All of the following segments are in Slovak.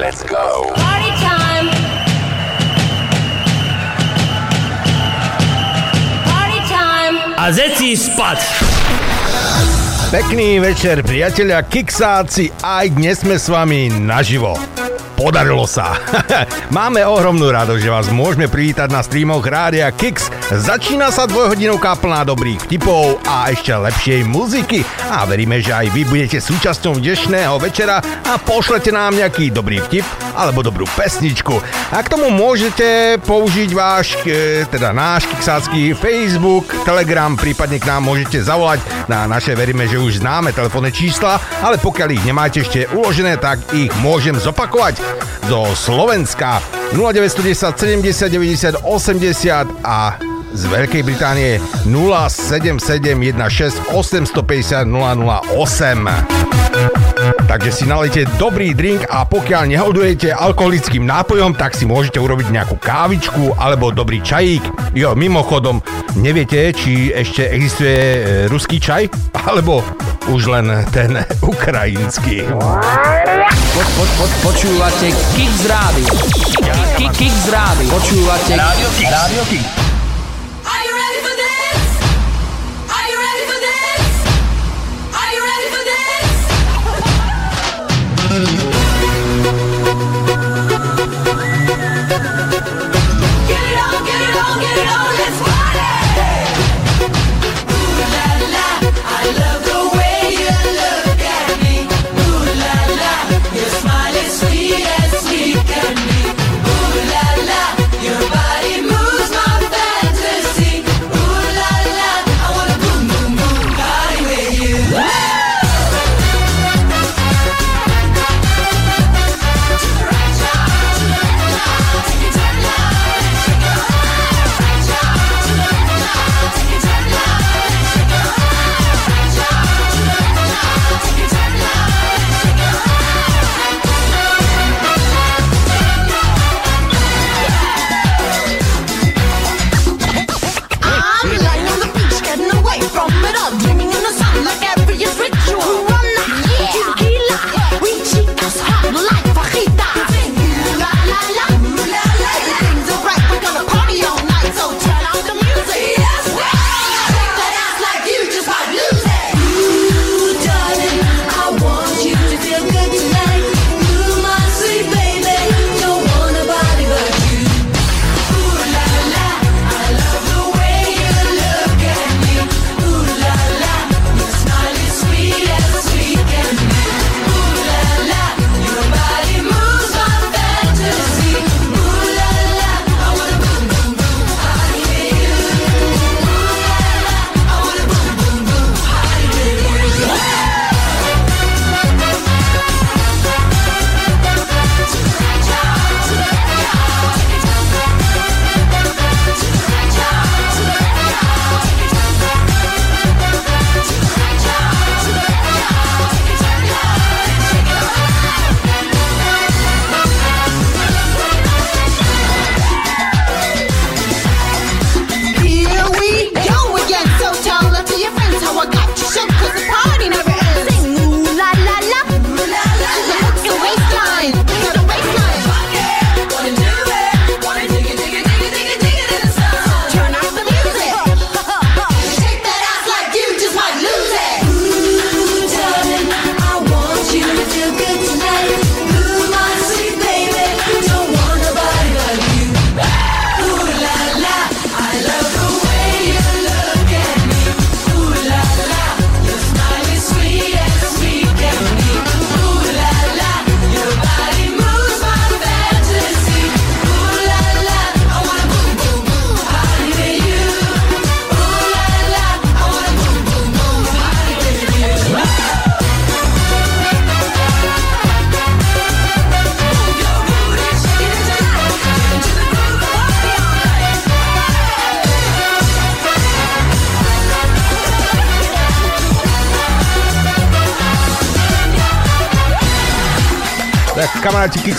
Let's go. Party time! Party time! A zeci spať! Pekný večer, priatelia Kiksáci, aj dnes sme s vami naživo. Podarilo sa. Máme ohromnú radosť, že vás môžeme privítať na streamoch Rádia Kix. Začína sa dvojhodinovka plná dobrých vtipov a ešte lepšej muziky. A veríme, že aj vy budete súčasťou dnešného večera a pošlete nám nejaký dobrý vtip alebo dobrú pesničku. A k tomu môžete použiť váš, e, teda náš kiksácky Facebook, Telegram, prípadne k nám môžete zavolať na naše, veríme, že už známe telefónne čísla, ale pokiaľ ich nemáte ešte uložené, tak ich môžem zopakovať do Slovenska 0910 70 90 80 a z Veľkej Británie 07716 850 008. Takže si nalejte dobrý drink a pokiaľ nehodujete alkoholickým nápojom, tak si môžete urobiť nejakú kávičku alebo dobrý čajík. Jo, mimochodom, neviete, či ešte existuje e, ruský čaj? Alebo už len ten ukrajinský. Po, po, po, počúvate Kix Rádio. Kix, Rádio. Počúvate Rádio Kix. Rádio Kix.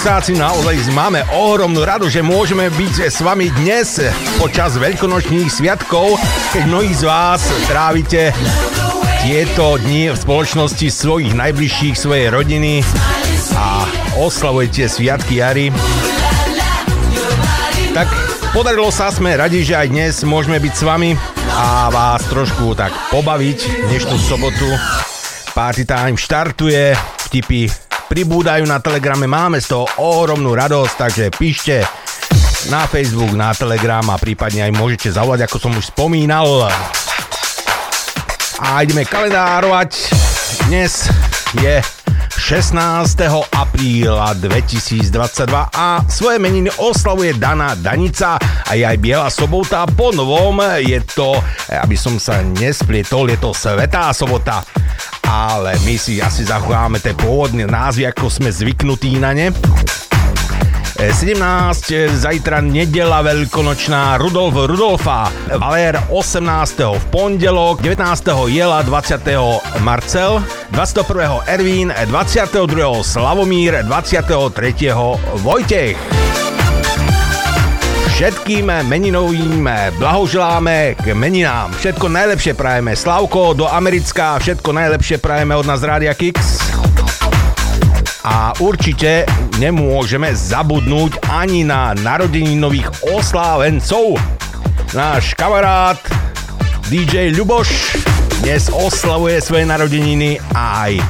Kiksáci, naozaj máme ohromnú radu, že môžeme byť s vami dnes počas veľkonočných sviatkov, keď mnohí z vás trávite tieto dni v spoločnosti svojich najbližších, svojej rodiny a oslavujete sviatky jary. Tak podarilo sa, sme radi, že aj dnes môžeme byť s vami a vás trošku tak pobaviť dnešnú sobotu. Party time štartuje, vtipy pribúdajú na Telegrame, máme z toho ohromnú radosť, takže píšte na Facebook, na Telegram a prípadne aj môžete zavolať, ako som už spomínal. A ideme kalendárovať. Dnes je 16. apríla 2022 a svoje meniny oslavuje Dana Danica a je aj Biela sobota. Po novom je to, aby som sa nesplietol, je to Svetá sobota ale my si asi zachováme tie pôvodné názvy, ako sme zvyknutí na ne. 17, e, zajtra nedela veľkonočná Rudolf Rudolfa, Valér 18. v pondelok, 19. Jela, 20. Marcel, 21. Ervín, 22. Slavomír, 23. Vojtech. Všetkým meninovým blahoželáme k meninám. Všetko najlepšie prajeme. Slavko do Americká, všetko najlepšie prajeme od nás Rádia Kix. A určite nemôžeme zabudnúť ani na nových oslávencov. Náš kamarát DJ Ľuboš dnes oslavuje svoje narodeniny aj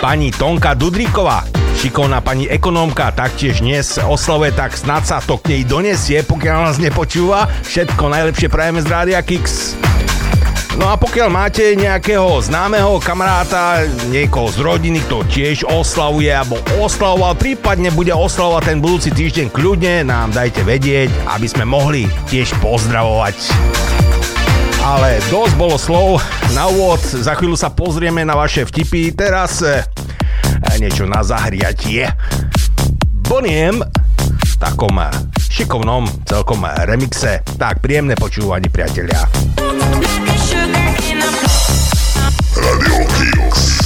pani Tonka Dudríková šikovná pani ekonómka taktiež dnes oslavuje, tak snad sa to k nej donesie, pokiaľ nás nepočúva. Všetko najlepšie prajeme z Rádia Kix. No a pokiaľ máte nejakého známeho kamaráta, niekoho z rodiny, kto tiež oslavuje alebo oslavoval, prípadne bude oslavovať ten budúci týždeň kľudne, nám dajte vedieť, aby sme mohli tiež pozdravovať. Ale dosť bolo slov na úvod, za chvíľu sa pozrieme na vaše vtipy. Teraz eh, niečo na zahriatie. Boniem v takom šikovnom celkom remixe. Tak príjemné počúvanie, priatelia. Radio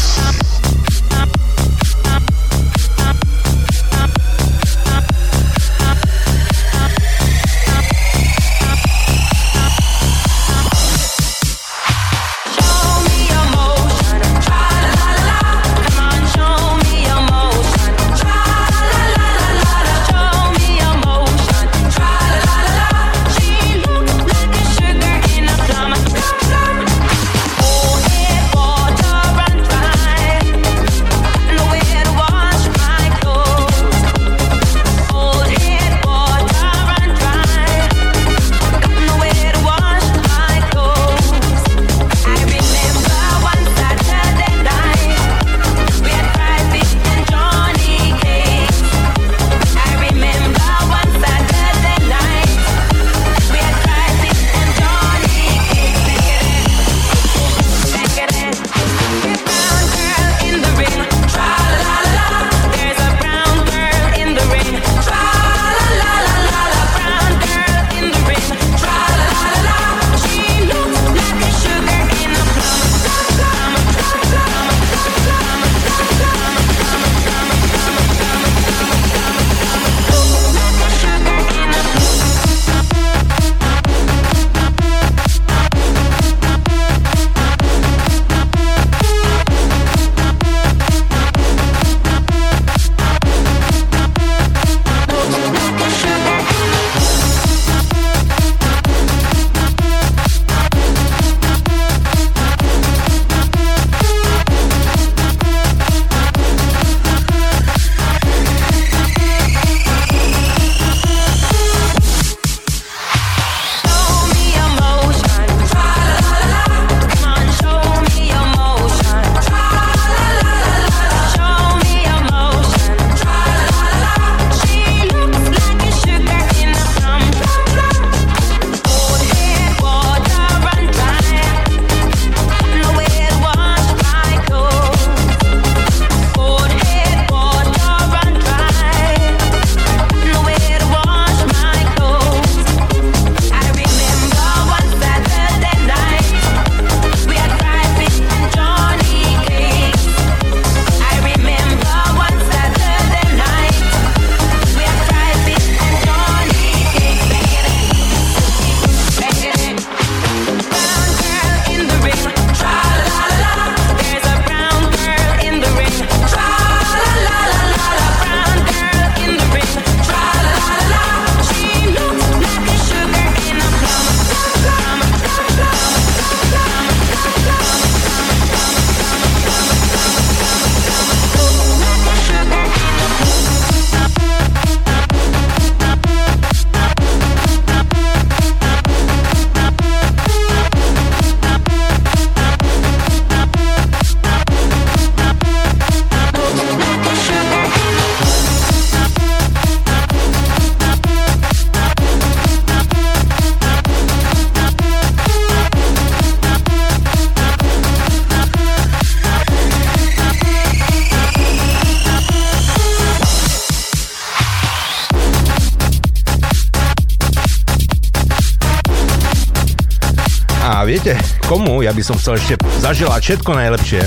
Kiosk. viete, komu ja by som chcel ešte zaželať všetko najlepšie?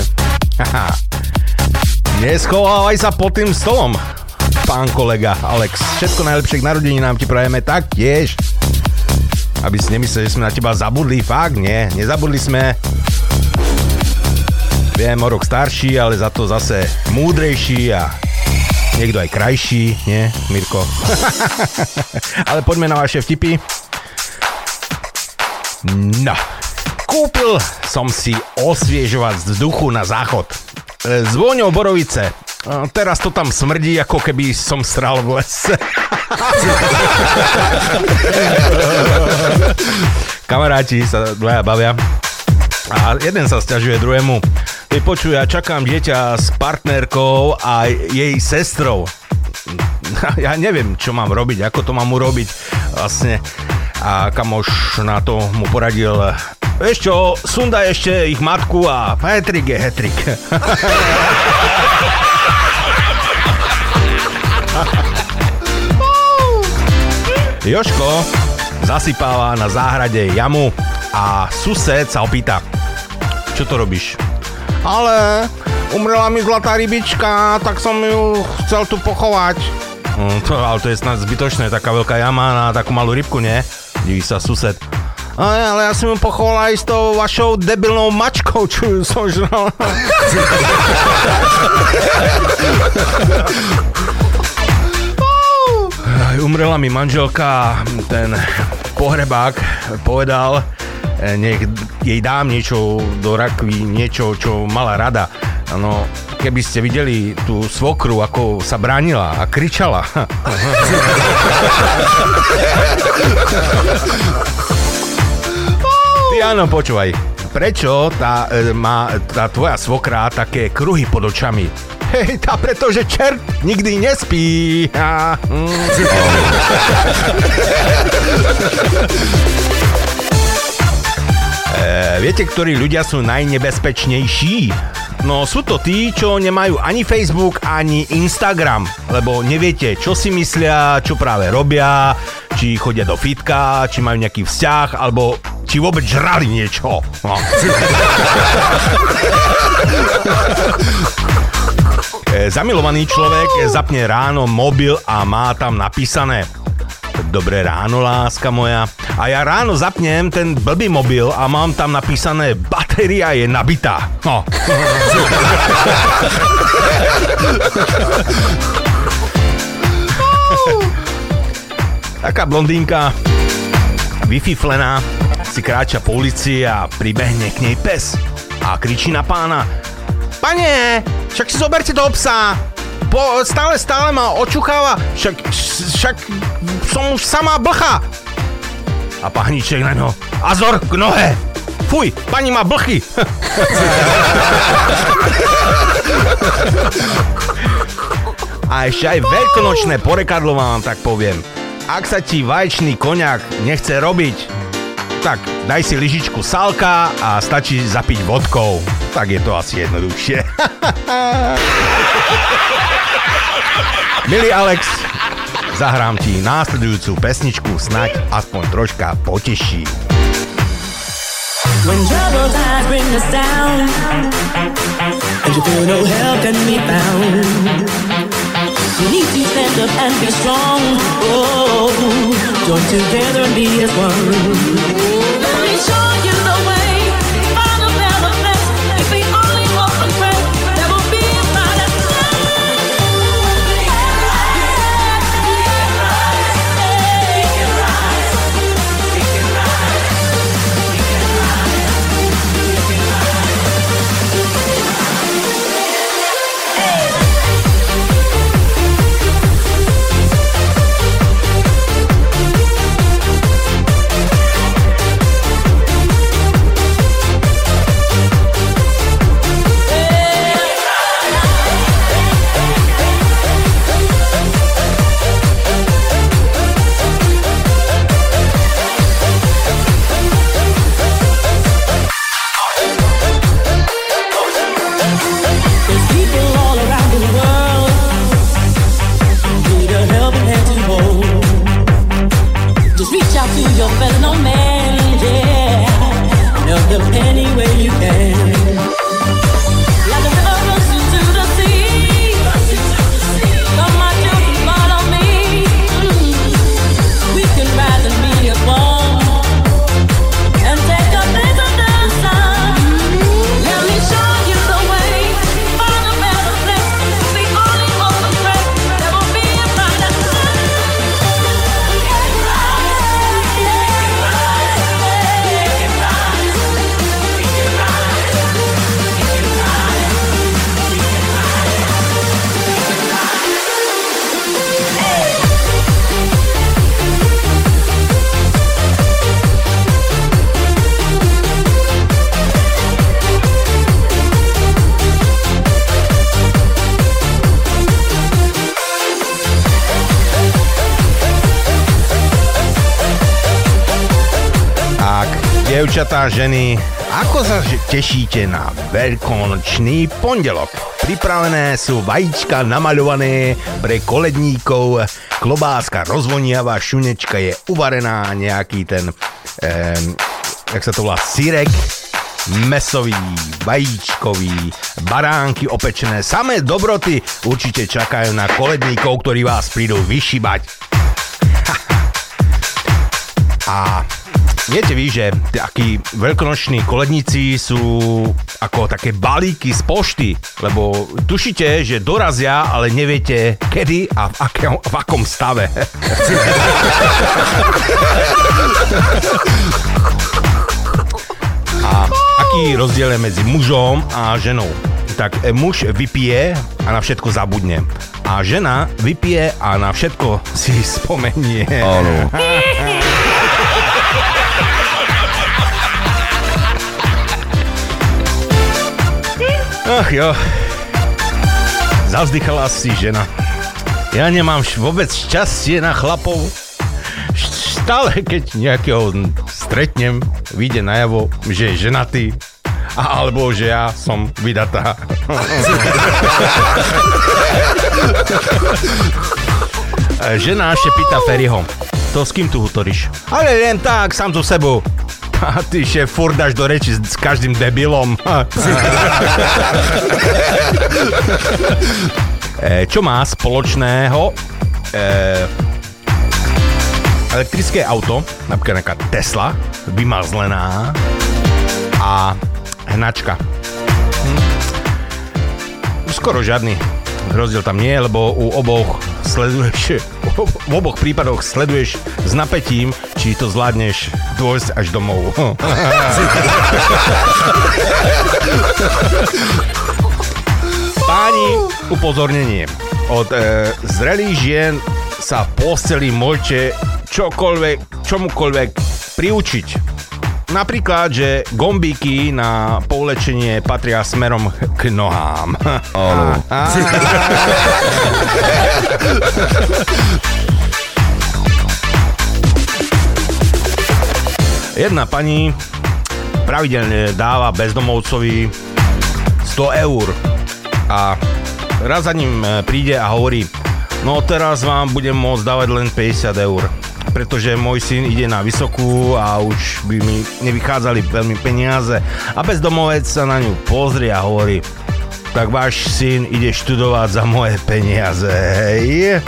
Haha. Neschovávaj sa pod tým stolom, pán kolega Alex. Všetko najlepšie k narodení nám ti prajeme taktiež. Aby si nemysleli, že sme na teba zabudli, fakt nie, nezabudli sme. Viem, o rok starší, ale za to zase múdrejší a niekto aj krajší, nie, Mirko? ale poďme na vaše vtipy. No, kúpil som si osviežovač vzduchu na záchod. E, S vôňou borovice. Teraz to tam smrdí, ako keby som sral v lese. Kamaráti sa dvaja bavia a jeden sa stiažuje druhému. Ty počuj, ja čakám dieťa s partnerkou a jej sestrou. Ja neviem, čo mám robiť, ako to mám urobiť vlastne. A kamoš na to mu poradil Vieš čo, sundaj ešte ich matku a hetrik je hetrik. Joško zasypáva na záhrade jamu a sused sa opýta, čo to robíš? Ale umrela mi zlatá rybička, tak som ju chcel tu pochovať. No, to, ale to je snad zbytočné, taká veľká jama na takú malú rybku, nie? Diví sa sused. Ale, ale ja som ju pochoval aj s tou vašou debilnou mačkou, čo ju sožral. Aj, Umrela mi manželka, ten pohrebák povedal, nech jej dám niečo do rakvy, niečo, čo mala rada. No, keby ste videli tú svokru, ako sa bránila a kričala. Ty áno, počúvaj. Prečo tá, e, má tá tvoja svokra také kruhy pod očami? Hej, tá pretože čert nikdy nespí. A. e, viete, ktorí ľudia sú najnebezpečnejší? No sú to tí, čo nemajú ani Facebook, ani Instagram, lebo neviete, čo si myslia, čo práve robia, či chodia do fitka, či majú nejaký vzťah, alebo či vôbec žrali niečo. No. E, Zamilovaný človek zapne ráno mobil a má tam napísané Dobré ráno, láska moja. A ja ráno zapnem ten blbý mobil a mám tam napísané batéria je nabitá. No. Taká blondínka, vyfiflená, si kráča po ulici a pribehne k nej pes a kričí na pána Pane, však si zoberte toho psa, po, stále, stále ma očucháva, však, však som už samá blcha. A pahníček na ňo, Azor k nohe. Fuj, pani má blchy. A ešte aj veľkonočné porekadlo vám tak poviem. Ak sa ti vaječný koniak nechce robiť, tak daj si lyžičku salka a stačí zapiť vodkou. Tak je to asi jednoduchšie. Milý Alex, zahrám ti následujúcu pesničku, snaď aspoň troška poteší. When trouble times bring us down And you feel no help can be found You need up and be strong. Oh, join together and be as one Dievčatá, ženy, ako sa tešíte na veľkonočný pondelok? Pripravené sú vajíčka namaľované pre koledníkov, klobáska rozvoniava, šunečka je uvarená, nejaký ten, um, jak sa to volá, syrek, mesový, vajíčkový, baránky opečené, samé dobroty určite čakajú na koledníkov, ktorí vás prídu vyšibať. A viete vy, že takí veľkonoční koledníci sú ako také balíky z pošty, lebo tušíte, že dorazia, ale neviete kedy a v, akom, v akom stave. A aký rozdiel je medzi mužom a ženou? Tak e, muž vypije a na všetko zabudne. A žena vypije a na všetko si spomenie. Áno. Ach jo. Zavzdychala si žena. Ja nemám vôbec šťastie na chlapov. Stále, keď nejakého stretnem, vyjde najavo, že je ženatý. A alebo že ja som vydatá. Žena pýta Ferryho. To s kým tu hutoríš? Ale len tak, sám so sebou. A ty še furt dáš do reči s, každým debilom. e, čo má spoločného e, elektrické auto, napríklad nejaká Tesla, vymazlená a hnačka. Hm. Skoro žiadny rozdiel tam nie lebo u oboch sleduješ, v oboch prípadoch sleduješ s napätím, či to zvládneš dôjsť až domov. Páni, upozornenie. Od e, zrelých žien sa v posteli môžete čokoľvek, čomukoľvek priučiť. Napríklad, že gombíky na povlečenie patria smerom k nohám. Áno. Jedna pani pravidelne dáva bezdomovcovi 100 eur a raz za ním e, príde a hovorí no teraz vám budem môcť dávať len 50 eur pretože môj syn ide na vysokú a už by mi nevychádzali veľmi peniaze a bezdomovec sa na ňu pozrie a hovorí tak váš syn ide študovať za moje peniaze, hej?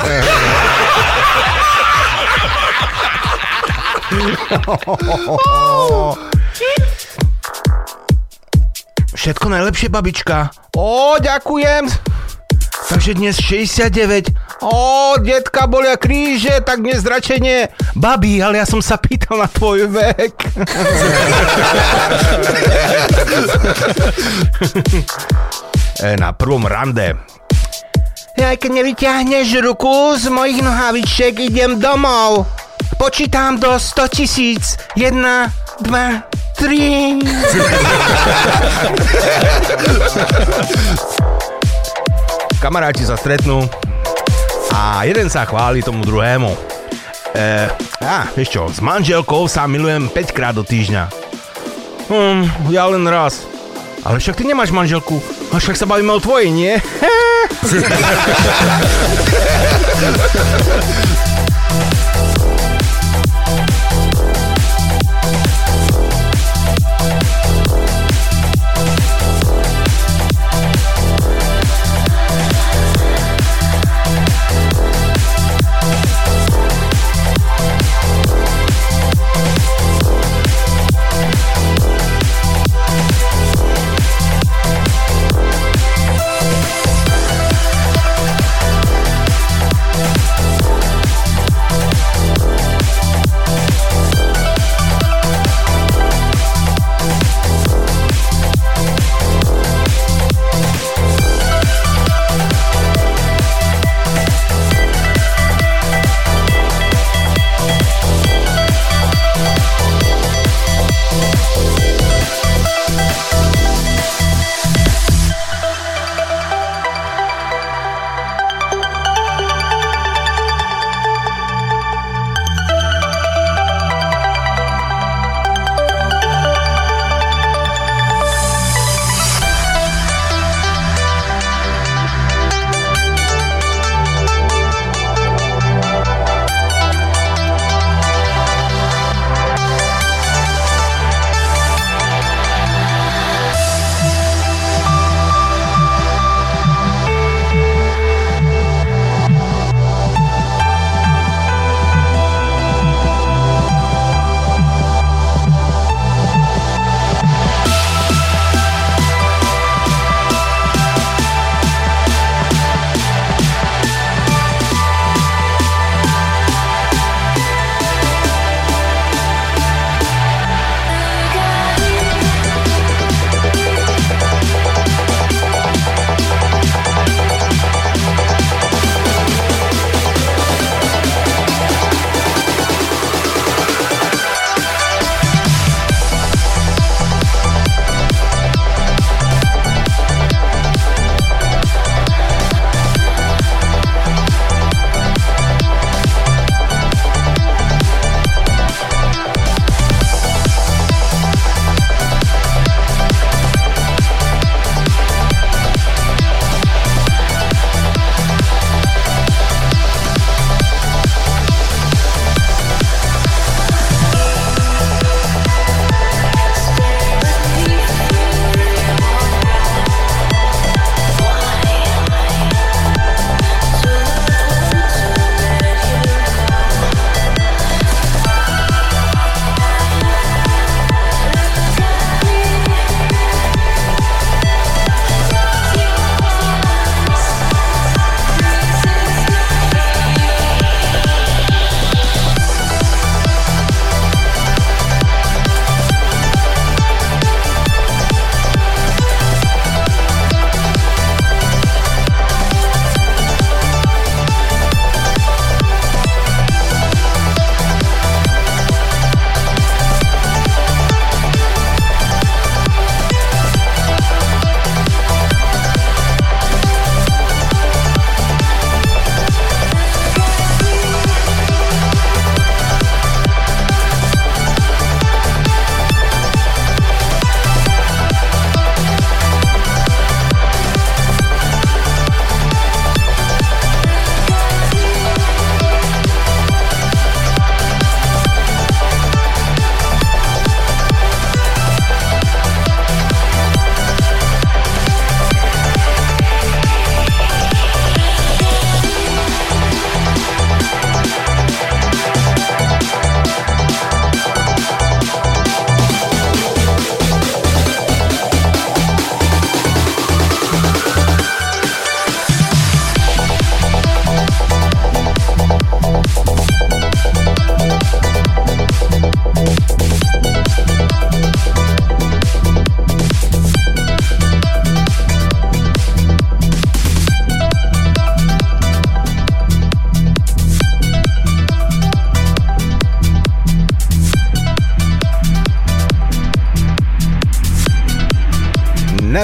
Všetko najlepšie, babička. Ó, ďakujem. Takže dnes 69. Ó, detka bolia kríže, tak dnes radšej nie. Babi, ale ja som sa pýtal na tvoj vek. E, na prvom rande. Ja, keď nevyťahneš ruku z mojich nohavičiek, idem domov. Počítam do 100 tisíc. Jedna, dva, tri. Kamaráti sa stretnú a jeden sa chváli tomu druhému. E, a, vieš čo, s manželkou sa milujem 5 krát do týždňa. Hm, ja len raz. Ale však ty nemáš manželku. A však sa bavíme o tvojej, nie?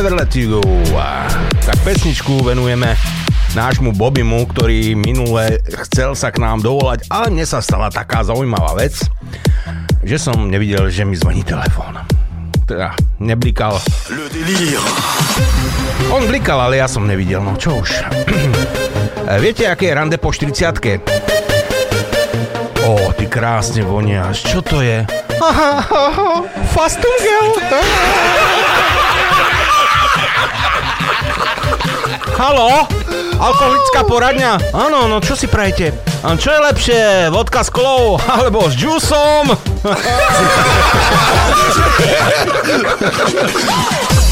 Never Let You Go. A tak pesničku venujeme nášmu Bobimu, ktorý minule chcel sa k nám dovolať, ale mne sa stala taká zaujímavá vec, že som nevidel, že mi zvoní telefón. Teda, neblikal. On blikal, ale ja som nevidel, no čo už. Viete, aké je rande po 40 Ó, ty krásne voniaš. Čo to je? Fastungel. Halo? Alkoholická poradňa? Áno, no čo si prajete? A čo je lepšie? Vodka s kolou alebo s džusom?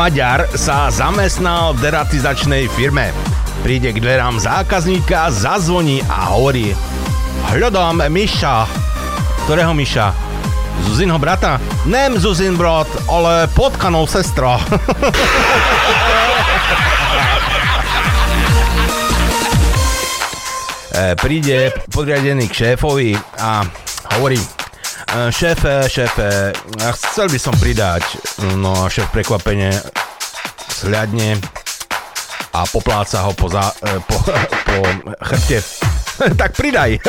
Maďar sa zamestnal v deratizačnej firme. Príde k dverám zákazníka, zazvoní a hovorí Hľadám Miša. Ktorého Miša? Zuzinho brata? Nem Zuzin brat, ale potkanou sestra. E, príde podriadený k šéfovi a hovorí "E, šéfe, šéfe, chcel by som pridať. No a šéf prekvapenie zhľadne a popláca ho po, za, e, po, po chrbte. tak pridaj.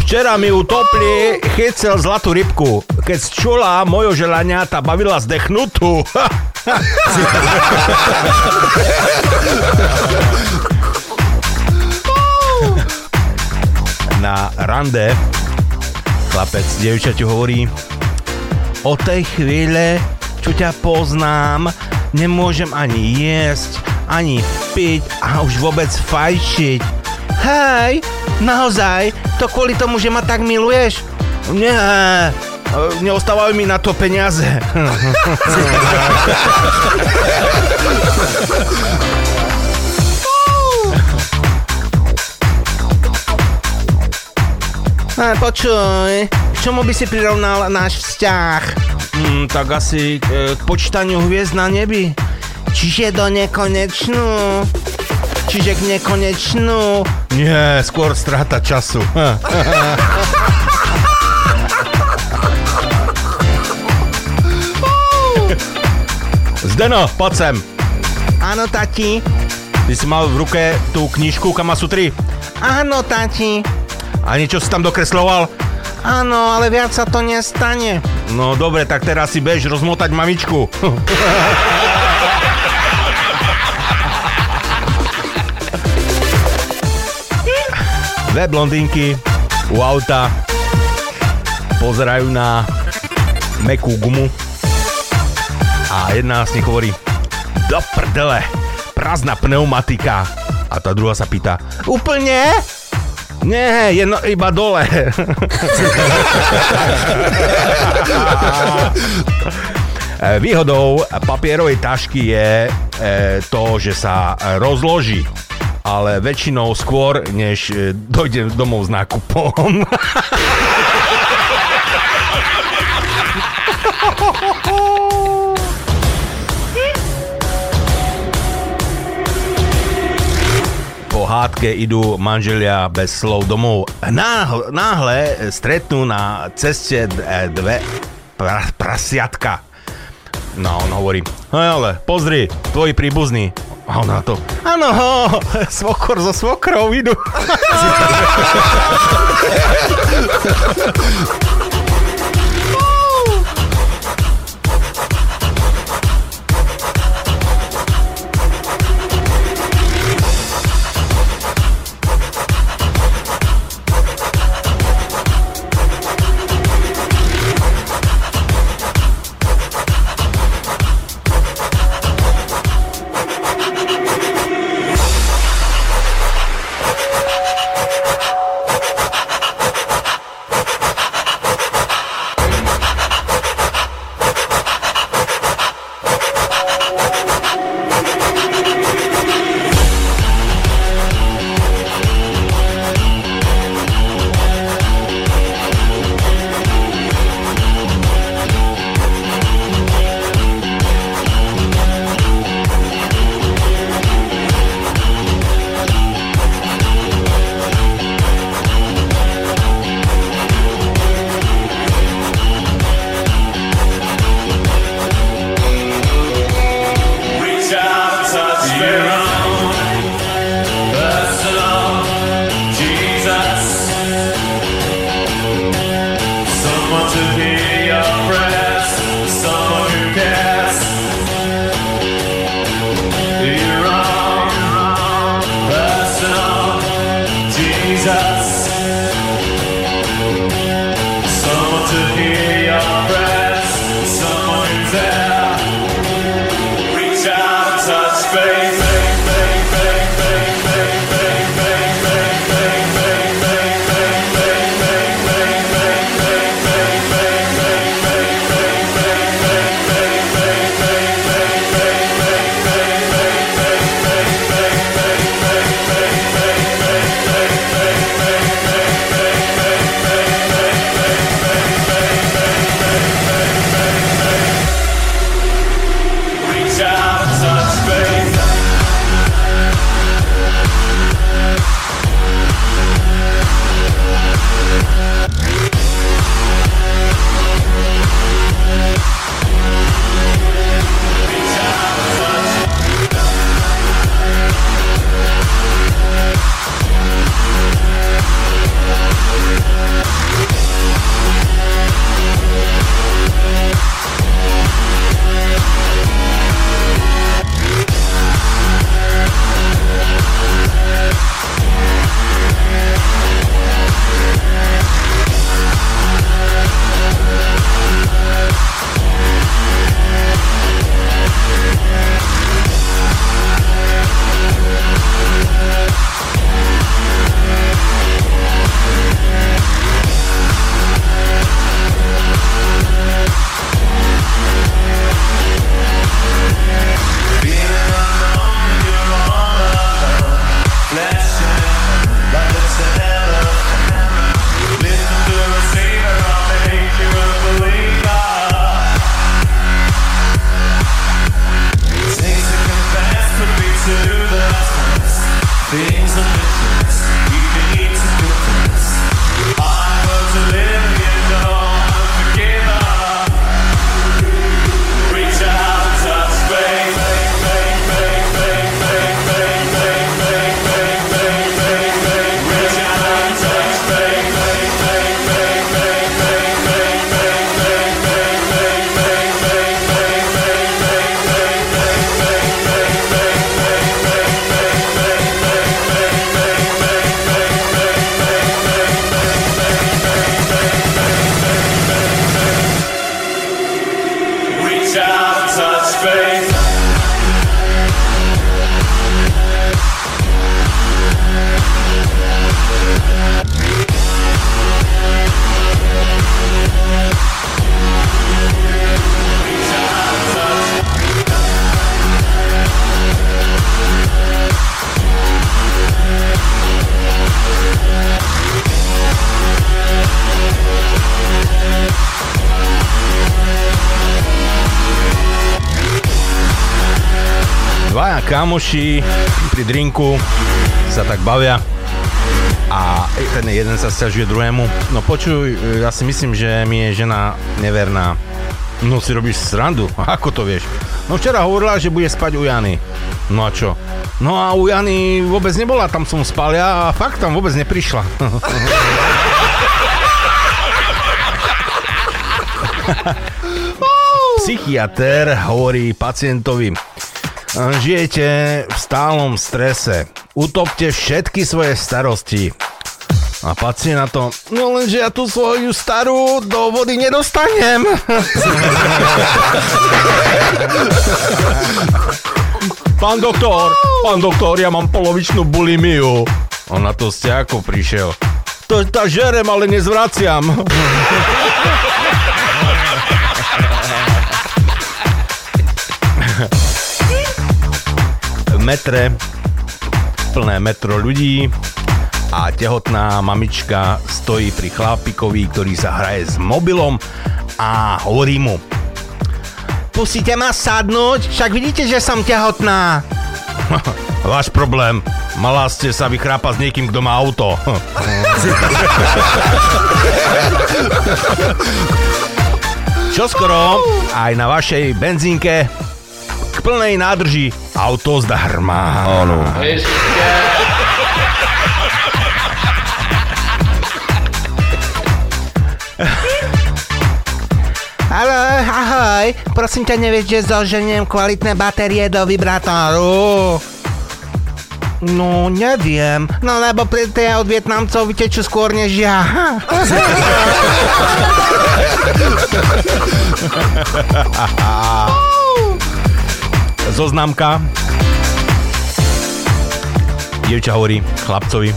Včera mi utopli, chycel zlatú rybku. Keď čula mojo želania, tá bavila zdechnutú. Na rande chlapec dievčaťu hovorí o tej chvíle, čo ťa poznám, nemôžem ani jesť, ani piť a už vôbec fajčiť. Hej, naozaj? To kvôli tomu, že ma tak miluješ? Nie, neostávajú mi na to peniaze. Počuj, čomu by si prirovnal náš vzťah? Mm, tak asi e, k počítaniu hviezd na nebi. Čiže do nekonečnú. Čiže k nekonečnú. Nie, skôr strata času. Zdeno, poď sem. Áno, tati. Ty si mal v ruke tú knižku Kamasutri? Áno, tati. A niečo si tam dokresloval? Áno, ale viac sa to nestane. No dobre, tak teraz si bež rozmotať mamičku. Dve blondinky u auta pozerajú na mekú gumu a jedna z nich hovorí do prdele, prázdna pneumatika. A tá druhá sa pýta, úplne? Nie, je no, iba dole. E, Výhodou papierovej tašky je e, to, že sa rozloží ale väčšinou skôr, než e, dojde domov s nákupom. Hádke idú manželia bez slov domov. Náhle, náhle stretnú na ceste dve pra, prasiatka. No, on hovorí, hej ale, pozri, tvoji príbuzní. A on na to, áno, svokor so svokrou idú. kamoši pri drinku sa tak bavia a ten jeden sa stiažuje druhému. No počuj, ja si myslím, že mi je žena neverná. No si robíš srandu, ako to vieš? No včera hovorila, že bude spať u Jany. No a čo? No a u Jany vôbec nebola, tam som spal ja a fakt tam vôbec neprišla. Psychiatr hovorí pacientovi, žijete v stálom strese, utopte všetky svoje starosti. A pacient na to, no lenže ja tú svoju starú do vody nedostanem. pán doktor, pán doktor, ja mám polovičnú bulimiu. On na to ste ako prišiel. To tá žerem, ale nezvraciam. metre, plné metro ľudí a tehotná mamička stojí pri chlapikovi, ktorý sa hraje s mobilom a hovorí mu Pustíte ma sadnúť? Však vidíte, že som tehotná. Váš problém. Malá ste sa vychrápať s niekým, kto má auto. Čoskoro aj na vašej benzínke k plnej nádrži auto zdarma. Áno. Haló, ahoj, prosím ťa, nevieš, že zoženiem kvalitné batérie do vibrátoru? No, neviem. No, lebo pri tie od Vietnamcov vytečú skôr než ja. Zoznamka. Dievča hovorí chlapcovi.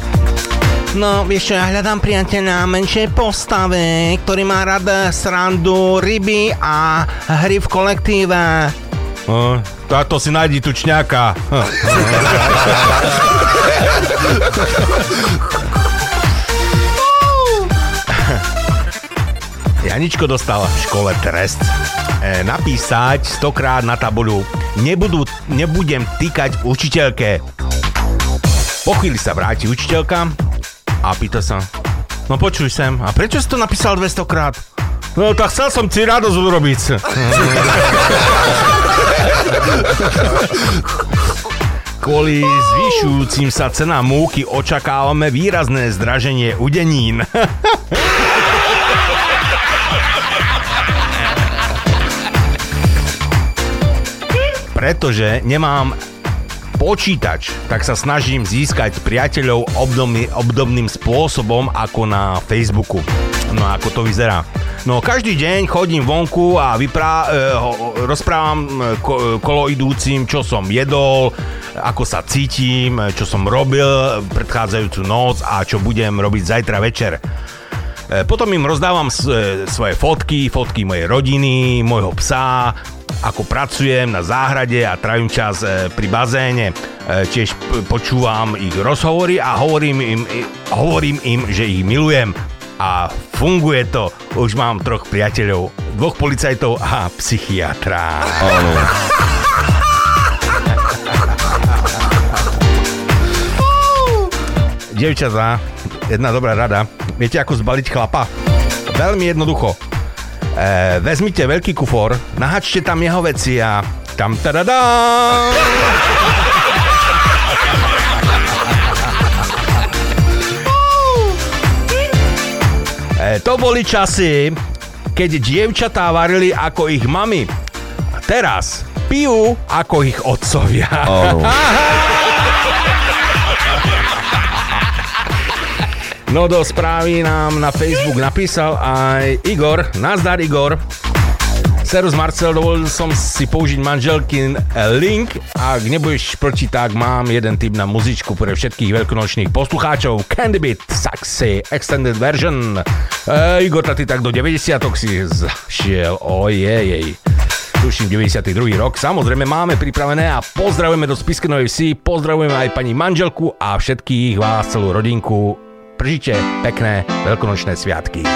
No, vieš čo, ja hľadám priateľa menšej postavy, ktorý má rád srandu, ryby a hry v kolektíve. Uh, táto si nájdi tučňáka. Janičko dostal v škole trest. E, napísať stokrát na tabuľu Nebudu, nebudem týkať učiteľke. Po chvíli sa vráti učiteľka a pýta sa No počuj sem, a prečo si to napísal 200 krát? No tak chcel som ti radosť urobiť. Kvôli zvyšujúcim sa cenám múky očakávame výrazné zdraženie udenín. Pretože nemám počítač, tak sa snažím získať priateľov obdobný, obdobným spôsobom ako na Facebooku. No ako to vyzerá? No každý deň chodím vonku a vyprá, e, rozprávam e, ko, koloidúcim, čo som jedol, ako sa cítim, e, čo som robil predchádzajúcu noc a čo budem robiť zajtra večer. E, Potom im rozdávam e, svoje fotky, fotky mojej rodiny, môjho psa, ako pracujem na záhrade a trávim čas e, pri bazéne. E, Tiež počúvam ich rozhovory a hovorím im, hovorím im, že ich milujem. A funguje to. Už mám troch priateľov, dvoch policajtov a psychiatra. Áno. Devčatá, jedna dobrá rada. Viete, ako zbaliť chlapa? Veľmi jednoducho. E, vezmite veľký kufor, nahačte tam jeho veci a tam tadadá! E, to boli časy, keď dievčatá varili ako ich mami. A teraz pijú ako ich otcovia. Áno. No do správy nám na Facebook napísal aj Igor. Nazdar Igor. Serus Marcel, dovolil som si použiť manželkin link. Ak nebudeš proti, tak mám jeden tip na muzičku pre všetkých veľkonočných poslucháčov. Candy Beat, Saxy, Extended Version. E, Igor, ty tak do 90 si zašiel, ojej tuším 92. rok. Samozrejme máme pripravené a pozdravujeme do Spiskenovej vsi, pozdravujeme aj pani manželku a všetkých vás, celú rodinku. Pržite pekné veľkonočné sviatky.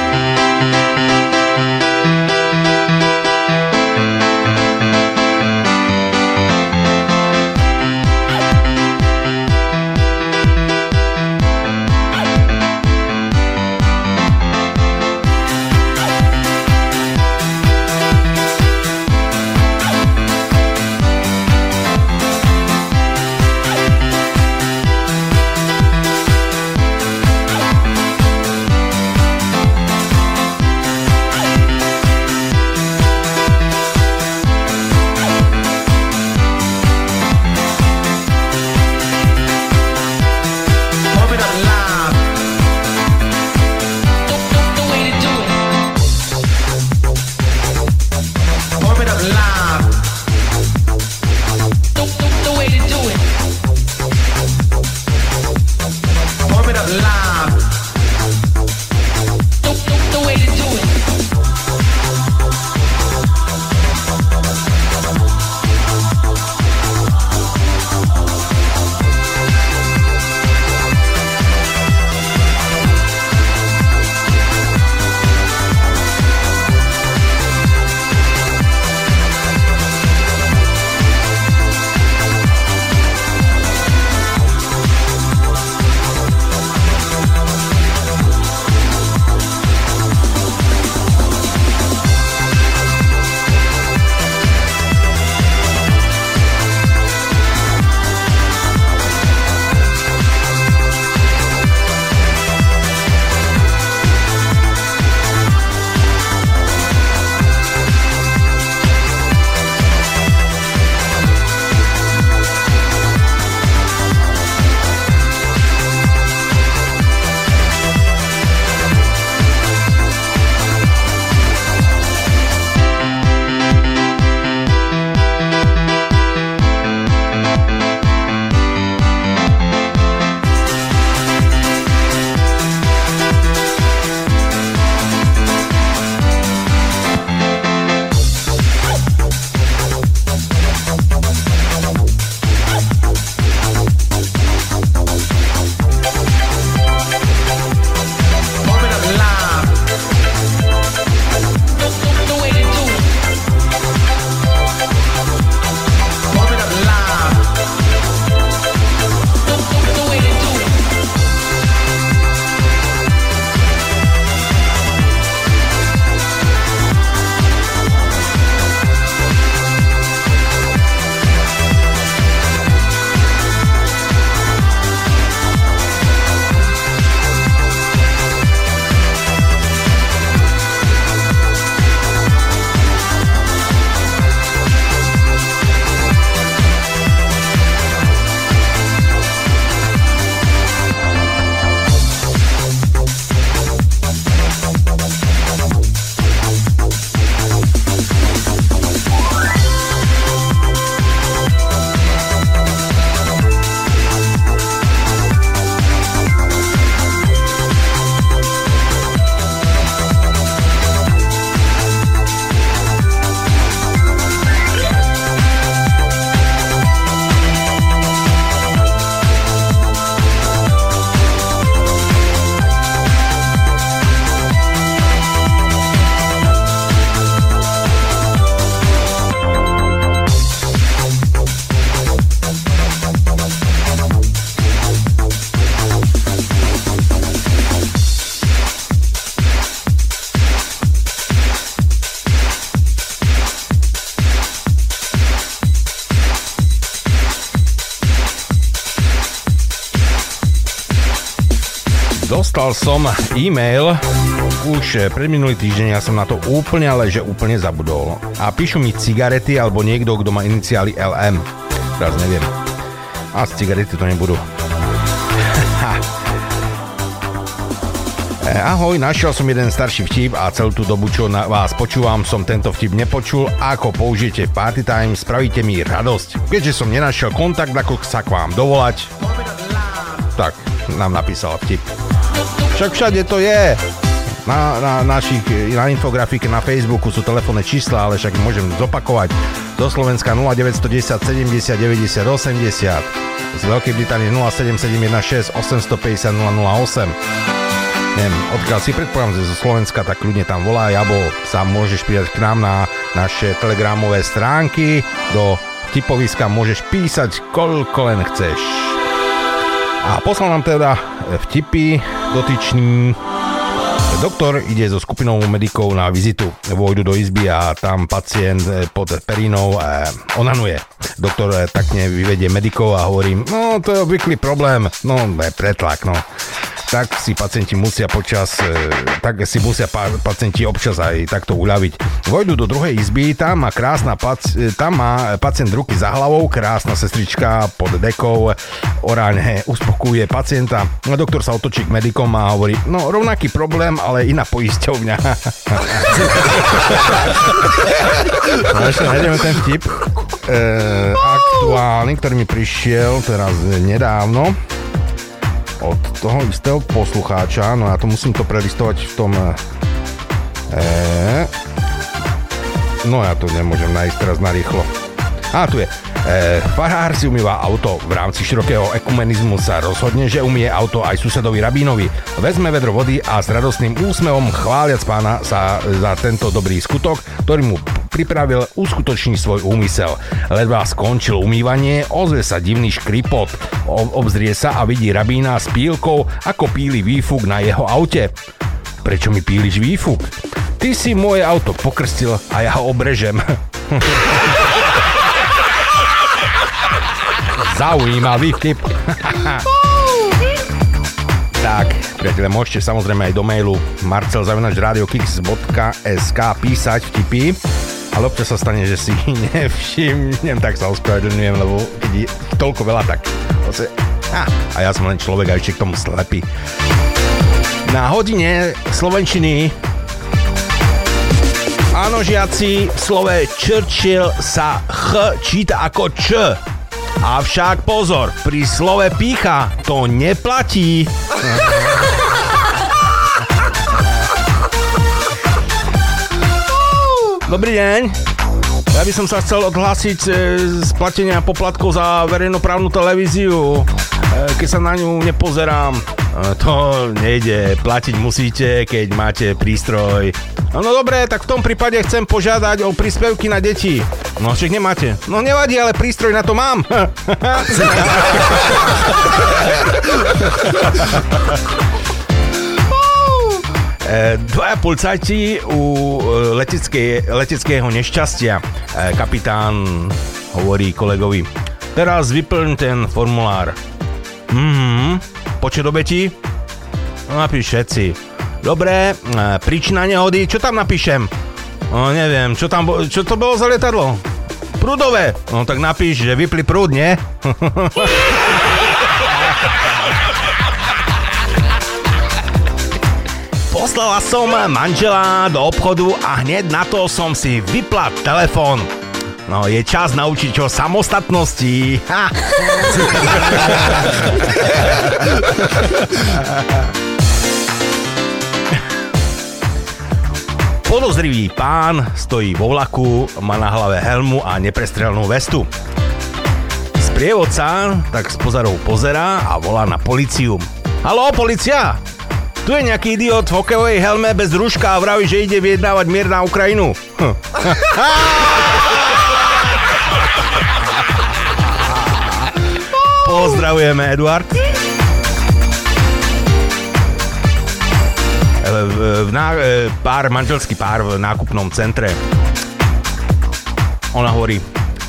Dostal som e-mail už pred minulý týždeň, ja som na to úplne, ale že úplne zabudol. A píšu mi cigarety alebo niekto, kto má iniciály LM. Teraz neviem. A z cigarety to nebudú. ahoj, našiel som jeden starší vtip a celú tú dobu, čo na vás počúvam, som tento vtip nepočul. Ako použijete Party Time, spravíte mi radosť. Keďže som nenašiel kontakt, ako sa k vám dovolať, tak nám napísal vtip. Však všade to je. Na, na našich, na infografike na Facebooku sú telefónne čísla, ale však môžem zopakovať. Do Slovenska 0910 70 90 80. Z Veľkej Británie 07716 850 008. Neviem, odkiaľ si predpokladám, že zo Slovenska, tak ľudne tam volá, alebo sa môžeš pridať k nám na naše telegramové stránky. Do vtipoviska môžeš písať koľko len chceš. A poslal nám teda vtipy dotyčný Doktor ide so skupinou medikov na vizitu. Vojdu do izby a tam pacient pod perinou eh, onanuje. Doktor eh, takne vyvedie medikov a hovorí, no to je obvyklý problém, no pretlak, no tak si pacienti musia počas, e, tak si musia pa, pacienti občas aj takto uľaviť. Vojdu do druhej izby, tam má krásna pac, e, tam má pacient ruky za hlavou, krásna sestrička pod dekou, orálne uspokuje pacienta. Doktor sa otočí k medikom a hovorí, no rovnaký problém, ale iná poisťovňa. ešte nájdeme ten vtip. E, aktuálny, ktorý mi prišiel teraz nedávno od toho istého poslucháča, no ja to musím to prelistovať v tom... E, no ja to nemôžem nájsť teraz narýchlo. A tu je. E, farár si umýva auto. V rámci širokého ekumenizmu sa rozhodne, že umie auto aj susedovi rabínovi. Vezme vedro vody a s radostným úsmevom chváliac pána sa za tento dobrý skutok, ktorý mu pripravil, uskutoční svoj úmysel. Ledva skončil umývanie, ozve sa divný škripot. Obzrie sa a vidí rabína s pílkou, ako píli výfuk na jeho aute. Prečo mi píliš výfuk? Ty si moje auto pokrstil a ja ho obrežem. Zaujímavý vtip. tak, priateľe, môžete samozrejme aj do mailu marcelzavinačradiokix.sk písať vtipy, ale občas sa stane, že si nevšimnem, tak sa ospravedlňujem, lebo keď je toľko veľa, tak zase, a, a ja som len človek a ešte k tomu slepý. Na hodine slovenčiny Áno, žiaci, v slove Churchill sa ch číta ako č. Avšak pozor, pri slove pícha to neplatí. Dobrý deň. Ja by som sa chcel odhlásiť e, z platenia poplatkov za verejnoprávnu televíziu. E, keď sa na ňu nepozerám, e, to nejde. Platiť musíte, keď máte prístroj. No, no dobre, tak v tom prípade chcem požiadať o príspevky na deti. No však nemáte. No nevadí, ale prístroj na to mám. E, dvaja policajti u leteckej, leteckého nešťastia. Kapitán hovorí kolegovi, teraz vyplň ten formulár. Mhm, počet obetí? No, napíš všetci. Dobre, príčina nehody, čo tam napíšem? No neviem, čo tam, bo- čo to bolo za lietadlo? Prúdové. No tak napíš, že vypli prúd, nie? Poslala som manžela do obchodu a hneď na to som si vypla telefón. No, je čas naučiť o samostatnosti. Ha. Podozrivý pán stojí vo vlaku, má na hlave helmu a neprestrelnú vestu. Sprievodca tak z pozorov pozera a volá na policiu. Haló, policia! Tu je nejaký idiot v hokejovej helme bez rúška a vraví, že ide vyjednávať mier na Ukrajinu. Hm. Pozdravujeme, Eduard. v, ná, e, pár, manželský pár v nákupnom centre. Ona hovorí,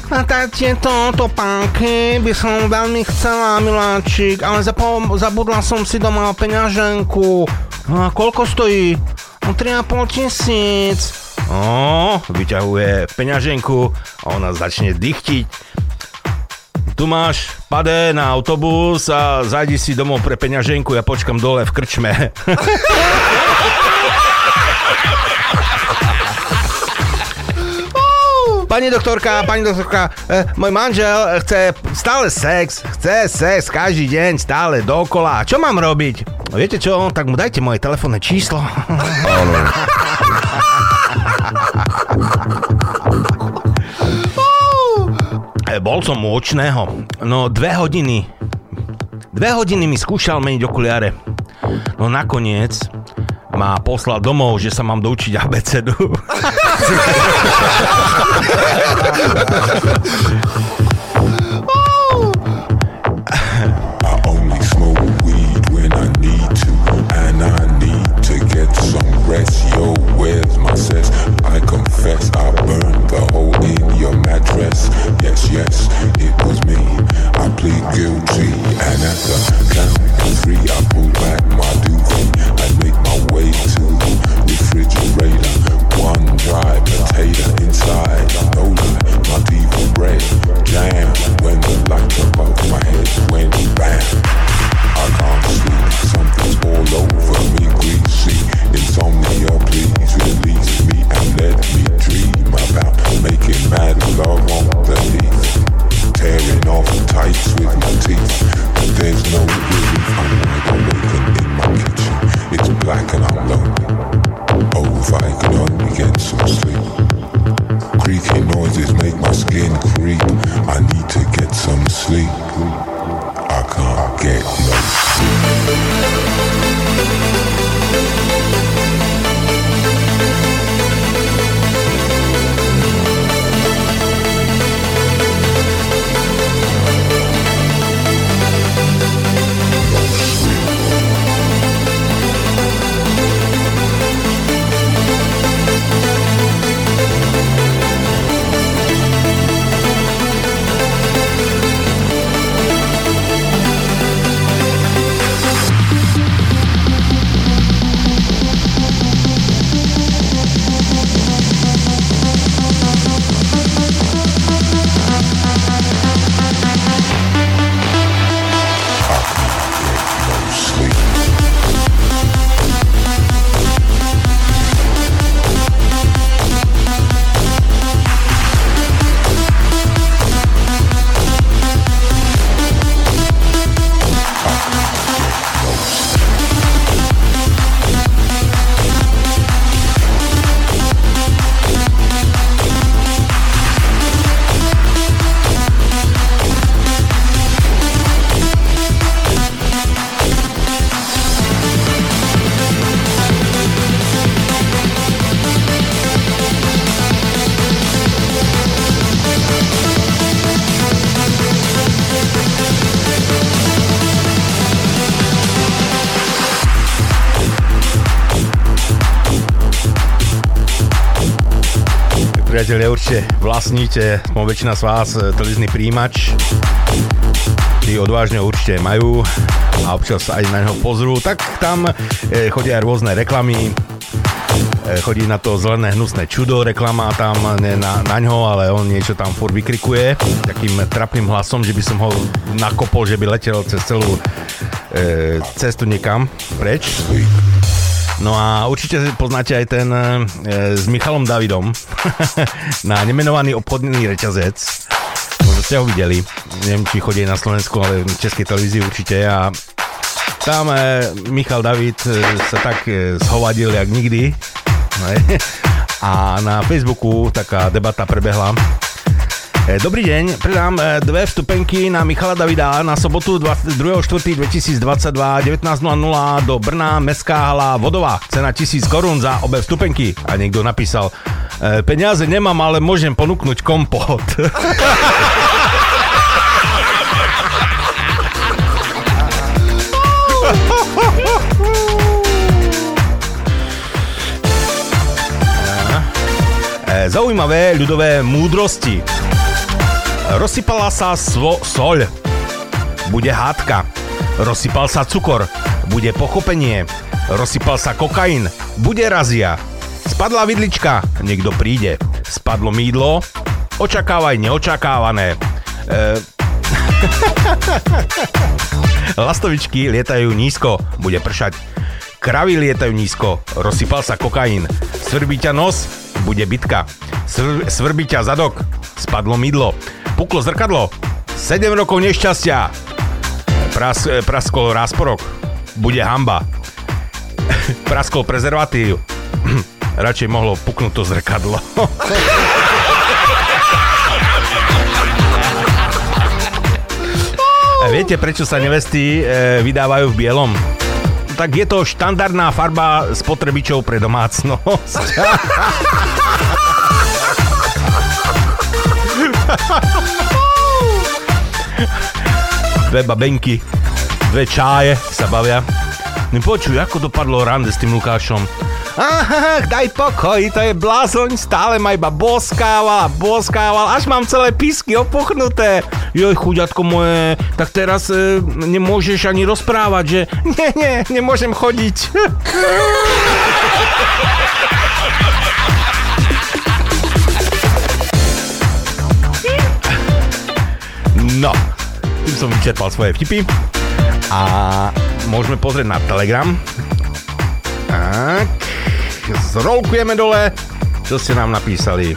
a tak tieto topánky by som veľmi chcela, miláčik, ale zapo- zabudla som si doma peňaženku. A koľko stojí? No 3,5 tisíc. Ó, vyťahuje peňaženku a ona začne dychtiť. Tu máš, padé na autobus a zajdi si domov pre peňaženku, ja počkam dole v krčme. Pani doktorka, pani doktorka, eh, môj manžel chce stále sex, chce sex každý deň, stále dokola. Čo mám robiť? No viete čo, tak mu dajte moje telefónne číslo. Bol som u očného. No dve hodiny. Dve hodiny mi skúšal meniť okuliare. No nakoniec ma poslal domov, že sa mám doučiť abecedu. guilty, and at the count of three, I pull Priatelia, určite vlastníte, väčšina z vás, e, televízny príjimač. Tí odvážne určite majú a občas aj na neho pozrú. Tak tam e, chodia aj rôzne reklamy, E, chodí na to zelené hnusné čudo, reklama tam ne na, na ňo, ale on niečo tam furt vykrikuje takým trapným hlasom, že by som ho nakopol, že by letel cez celú e, cestu niekam preč. No a určite poznáte aj ten e, s Michalom Davidom na nemenovaný obchodný reťazec. Možno ste ho videli. Neviem, či chodí na Slovensku, ale v Českej televízii určite. A tam e, Michal David e, sa tak e, zhovadil, jak nikdy. A na Facebooku taká debata prebehla. E, Dobrý deň, predám e, dve vstupenky na Michala Davida na sobotu 2.4.2022 19.00 do Brna, Mestská hala Vodová. Cena 1000 korún za obe vstupenky. A niekto napísal, e, peniaze nemám, ale môžem ponúknuť kompot. E, Zaujímavé ľudové múdrosti. Rozsypala sa svo, soľ. Bude hádka. Rozsypal sa cukor. Bude pochopenie. Rozsypal sa kokain. Bude razia. Spadla vidlička. Niekto príde. Spadlo mídlo. Očakávaj neočakávané. E... Lastovičky lietajú nízko. Bude pršať. Kravy lietajú nízko, rozsypal sa kokain. Svrbí nos, bude bitka. Svr- svrbí zadok, spadlo mydlo. Puklo zrkadlo, 7 rokov nešťastia. Pras, praskol rásporok, bude hamba. Praskol prezervatív, radšej mohlo puknúť to zrkadlo. Viete, prečo sa nevesty e, vydávajú v bielom? Tak je to štandardná farba spotrebičov pre domácnosť. Dve babenky, dve čáje sa bavia. No počuj, ako dopadlo rande s tým Lukášom? Aha, daj pokoj, to je blázoň, stále ma iba boskával a boskával, až mám celé písky opuchnuté. Joj, chuďatko moje, tak teraz e, nemôžeš ani rozprávať, že nie, nie, nemôžem chodiť. No, tým som vyčerpal svoje vtipy a môžeme pozrieť na Telegram. Tak, zrolkujeme dole, čo ste nám napísali.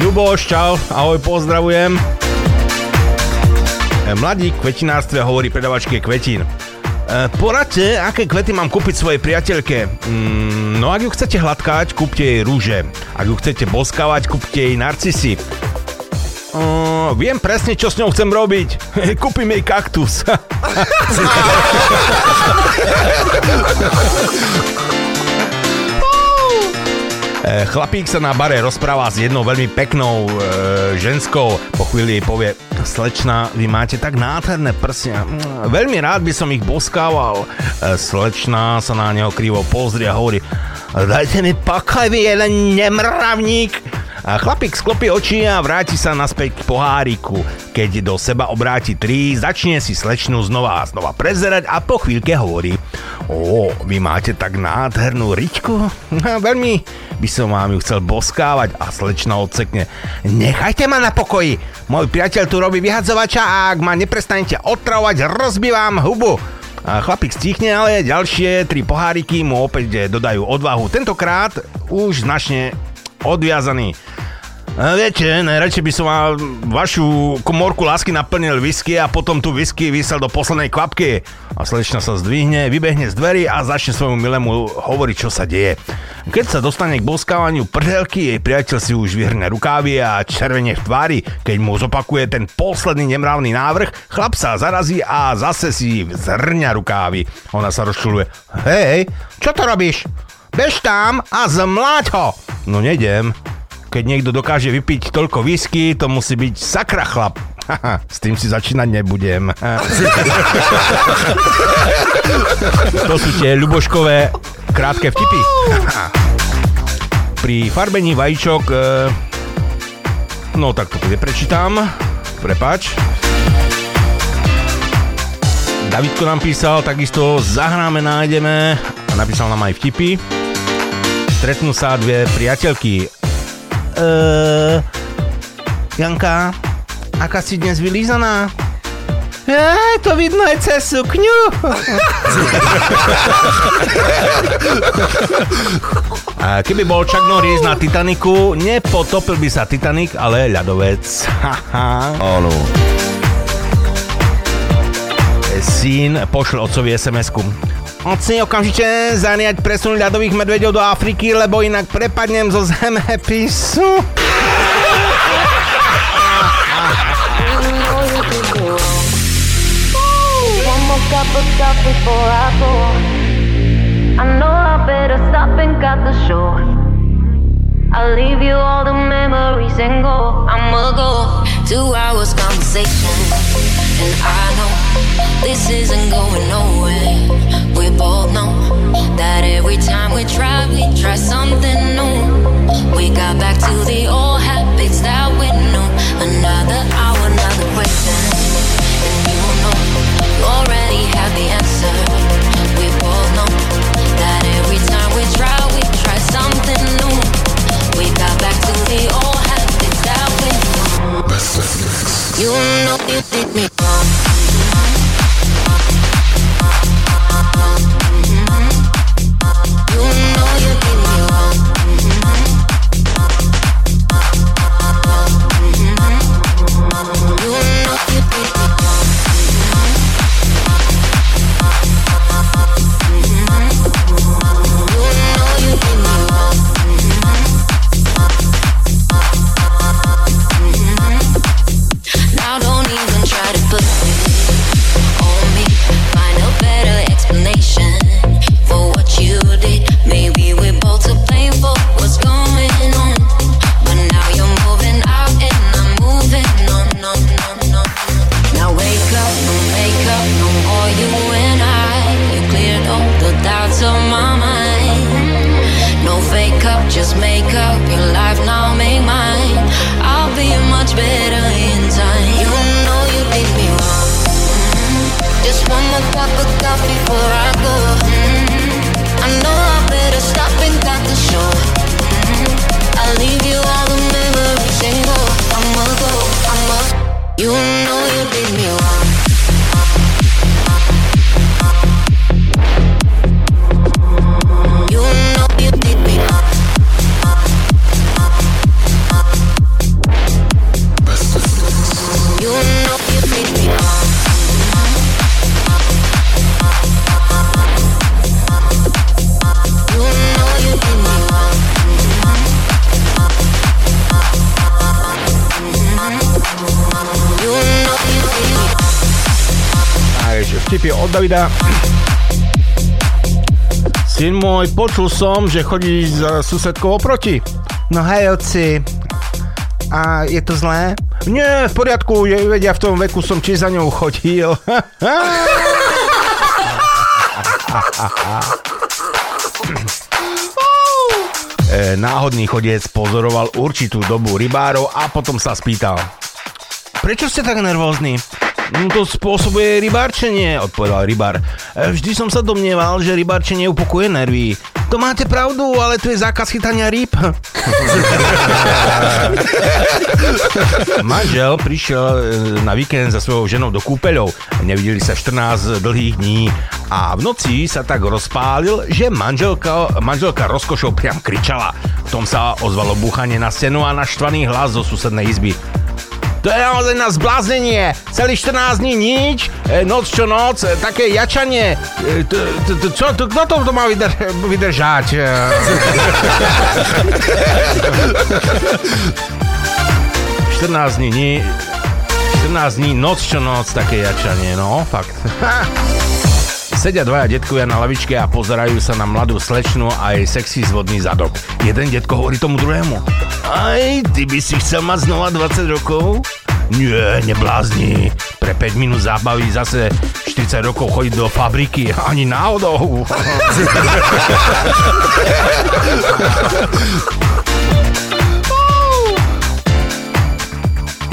Ľuboš, čau, ahoj, pozdravujem. E, Mladí k kvetinárstve hovorí predavačke kvetín. E, Poradte, aké kvety mám kúpiť svojej priateľke. Mm, no ak ju chcete hladkať, kúpte jej rúže. Ak ju chcete boskávať, kúpte jej narcisy. Uh, viem presne, čo s ňou chcem robiť. Kúpim jej kaktus. Eh, Chlapík sa na bare rozpráva s jednou veľmi peknou e, ženskou. Po chvíli jej povie, slečna, vy máte tak nádherné prsia. Mm, Veľmi rád by som ich boskával. E, slečna sa na neho krivo pozrie a hovorí, dajte mi pokoj, vy jeden nemravník. A chlapík sklopí oči a vráti sa naspäť k poháriku. Keď do seba obráti tri, začne si slečnu znova a znova prezerať a po chvíľke hovorí Ó, vy máte tak nádhernú riťku? Veľmi by som vám ju chcel boskávať a slečna odsekne Nechajte ma na pokoji, môj priateľ tu robí vyhadzovača a ak ma neprestanete otravovať, rozbívam hubu. A chlapík stichne, ale ďalšie tri poháriky mu opäť dodajú odvahu. Tentokrát už značne odviazaný. A viete, najradšej by som vám vašu komórku lásky naplnil whisky a potom tu whisky vysel do poslednej kvapky. A slečna sa zdvihne, vybehne z dverí a začne svojmu milému hovoriť, čo sa deje. Keď sa dostane k boskávaniu prdelky, jej priateľ si už vyhrne rukávy a červene v tvári. Keď mu zopakuje ten posledný nemravný návrh, chlap sa zarazí a zase si zrňa rukávy. Ona sa rozčuluje. Hej, čo to robíš? Bež tam a zmláť ho! No nejdem. Keď niekto dokáže vypiť toľko whisky, to musí byť sakra chlap. Haha, s tým si začínať nebudem. to sú tie ľuboškové krátke vtipy. Pri farbení vajíčok... E, no tak to bude prečítam. Prepač. Davidko nám písal, takisto zahráme, nájdeme a napísal nám aj vtipy. Stretnú sa dve priateľky. Eee, Janka, aká si dnes vylízaná? Ej, to vidno aj cez sukňu. A keby bol Chuck Norris na Titaniku, nepotopil by sa Titanic, ale ľadovec. Áno. Syn pošle otcovi SMS-ku. Otci, okamžite zaniať presun ľadových medveďov do Afriky, lebo inak prepadnem zo zemepisu. Cup. I'll leave you all the memories and go. I'ma go. Two hours conversation, and I know this isn't going nowhere. We both know that every time we try, we try something new. We got back to the old habits that we knew. Another hour, another question, and you know you already have the answer. We both know that every time we try, we try something new. We got back to the old habits that we knew. You know you did me môj, počul som, že chodíš za susedkou oproti. No hej, oci. A je to zlé? Nie, v poriadku, je, vedia, v tom veku som či za ňou chodil. E, Náhodný chodiec pozoroval určitú dobu rybárov a potom sa spýtal. Prečo ste tak nervózni? "No, To spôsobuje rybárčenie, odpovedal rybár. "E, Vždy som sa domnieval, že rybárčenie upokuje nervy. To máte pravdu, ale tu je zákaz chytania rýb. Manžel prišiel e, na víkend za svojou ženou do kúpeľov. Nevideli sa 14 dlhých dní a v noci sa tak rozpálil, že manželka, manželka rozkošou priam kričala. V tom sa ozvalo búchanie na stenu a naštvaný hlas zo susednej izby. To je naozaj na zbláznenie. Celý 14 dní nič, e, noc čo noc, e, také jačanie. E, čo, to, kto to, má vydrž, vydržať? E, 14 dní, ni, 14 dní, noc čo noc, také jačanie, no, fakt. Sedia dvaja detkovia na lavičke a pozerajú sa na mladú slečnu a jej sexy zvodný zadok. Jeden detko hovorí tomu druhému. Aj, ty by si chcel mať znova 20 rokov? Nie, neblázni. Pre 5 minút zábavy zase 40 rokov chodiť do fabriky. Ani náhodou.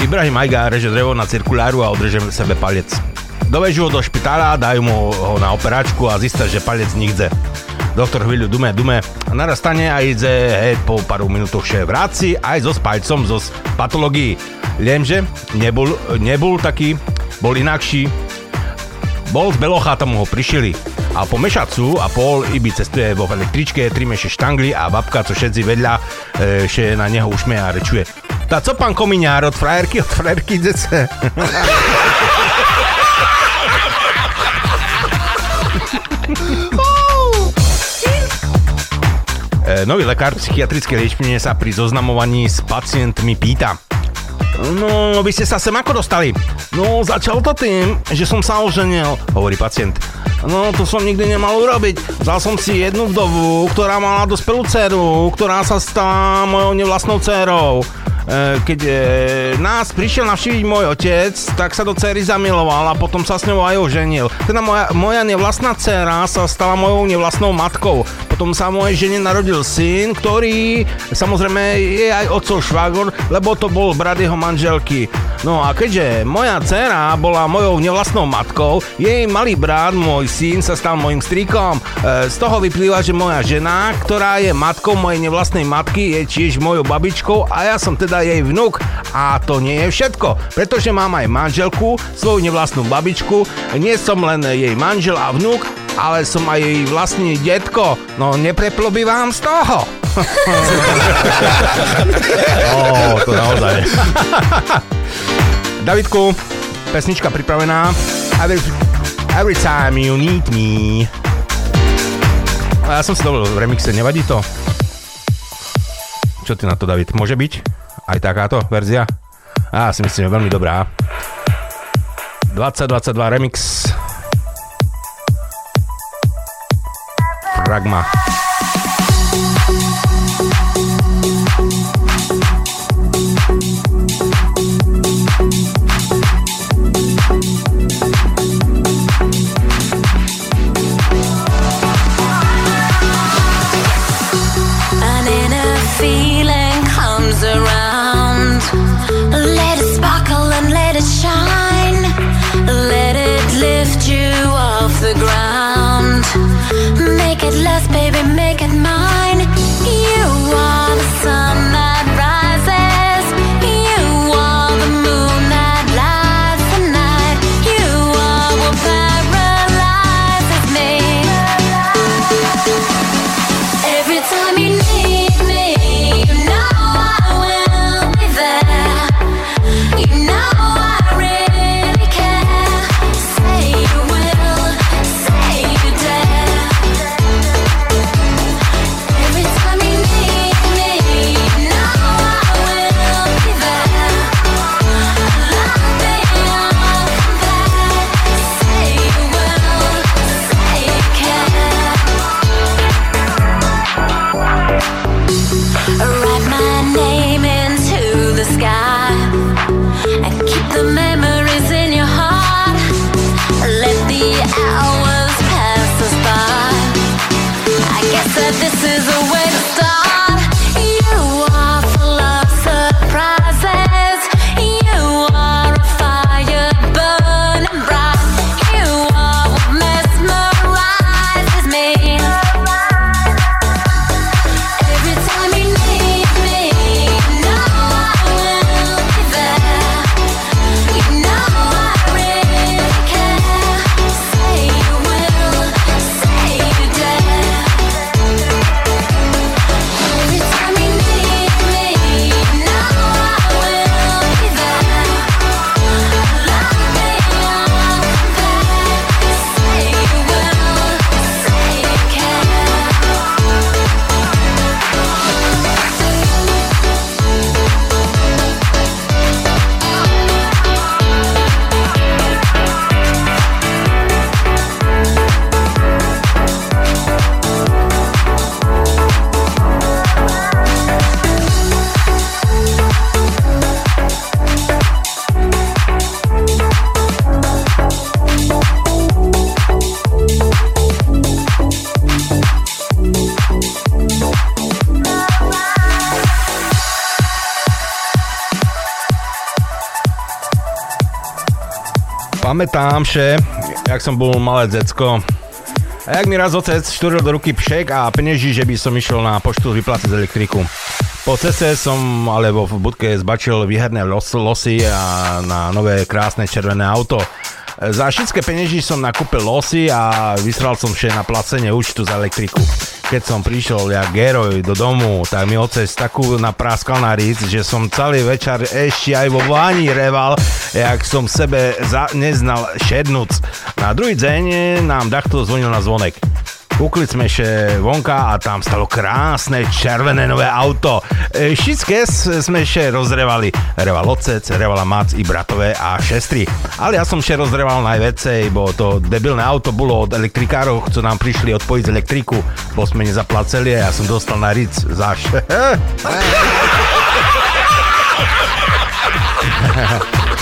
Ibrahim Ajga reže drevo na cirkuláru a odreže sebe palec. Dovežú ho do špitála, dajú mu ho na operačku a zistia, že palec nikde. Doktor chvíľu dume, dume a naraz stane a ide, hej, po pár minútoch še vráci aj so spajcom zo patológií. Lenže nebol, nebol taký, bol inakší. Bol z Belocha, tam ho prišili. A po mešacu a pol iby cestuje vo električke, tri meše štangli a babka, co všetci vedľa, e, še na neho ušme a rečuje. Tá co pán komiňár od frajerky, od frajerky dece? Nový lekár psychiatrickej liečbine sa pri zoznamovaní s pacientmi pýta. No, vy ste sa sem ako dostali? No, začal to tým, že som sa oženil, hovorí pacient. No, to som nikdy nemal urobiť. Vzal som si jednu vdovu, ktorá mala dospelú dceru, ktorá sa stala mojou nevlastnou dcerou. E, Keď e, nás prišiel navštíviť môj otec, tak sa do cery zamiloval a potom sa s ňou aj oženil. Teda moja, moja nevlastná dcera sa stala mojou nevlastnou matkou. Potom sa mojej žene narodil syn, ktorý samozrejme je aj otcov švagor, lebo to bol brat jeho manželky. No a keďže moja dcera bola mojou nevlastnou matkou, jej malý brat, môj syn, sa stal mojim strýkom. E, Z toho vyplýva, že moja žena, ktorá je matkou mojej nevlastnej matky, je tiež mojou babičkou a ja som teda jej vnuk. A to nie je všetko, pretože mám aj manželku, svoju nevlastnú babičku, nie som len jej manžel a vnuk, ale som aj jej vlastný detko. No nepreplobí vám z toho. Ó, to naozaj. Davidku, pesnička pripravená. Every, every time you need me. A ja som si dovolil v remixe, nevadí to? Čo ty na to, David? Môže byť? Aj takáto verzia? Á, si myslím, že veľmi dobrá. 2022 remix. Fragma. Pamätám, že jak som bol malé decko, a jak mi raz otec štúril do ruky pšek a peneží, že by som išiel na poštu vyplácať elektriku. Po ceste som alebo v budke zbačil výherné los, losy a na nové krásne červené auto. Za všetké penieži som nakúpil losy a vysral som vše na placenie účtu za elektriku. Keď som prišiel jak geroj do domu, tak mi otec takú napráskal na ric, že som celý večer ešte aj vo váni reval, jak som sebe za, neznal šednúc. Na druhý deň nám takto zvonil na zvonek. Kúkli sme ešte vonka a tam stalo krásne červené nové auto. E, Všetké sme ešte rozrevali. Reval otec, revala mac i bratové a šestri. Ale ja som ešte rozreval najvecej, bo to debilné auto bolo od elektrikárov, čo nám prišli odpojiť z elektriku. Bo sme nezaplaceli a ja som dostal na ric zaš.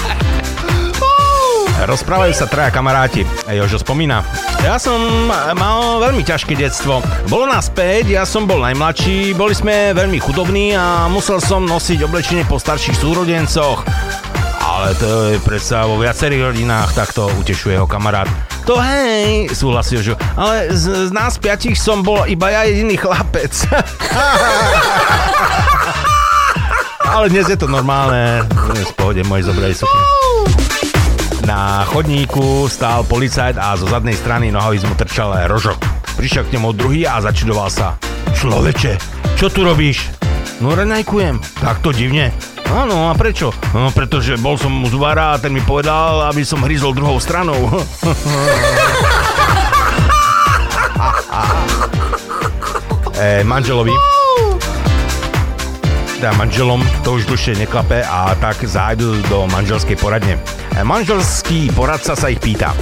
Rozprávajú sa traja kamaráti. Jožo spomína. Ja som mal veľmi ťažké detstvo. Bolo nás 5, ja som bol najmladší, boli sme veľmi chudobní a musel som nosiť oblečenie po starších súrodencoch. Ale to je predsa vo viacerých rodinách, tak to utešuje jeho kamarát. To hej, súhlasí Jožo, ale z, z nás piatich som bol iba ja jediný chlapec. ale dnes je to normálne. Dnes v pohode moji zobrali sukne. Na chodníku stál policajt a zo zadnej strany nohavíc mu trčal rožok. Prišiel k nemu druhý a začudoval sa. Človeče, čo tu robíš? No renajkujem. Tak to divne. Áno, a prečo? No pretože bol som u zubára a ten mi povedal, aby som hryzol druhou stranou. e, manželovi teda manželom, to už dlhšie neklape a tak zájdu do manželskej poradne. E, Manželský poradca sa ich pýta.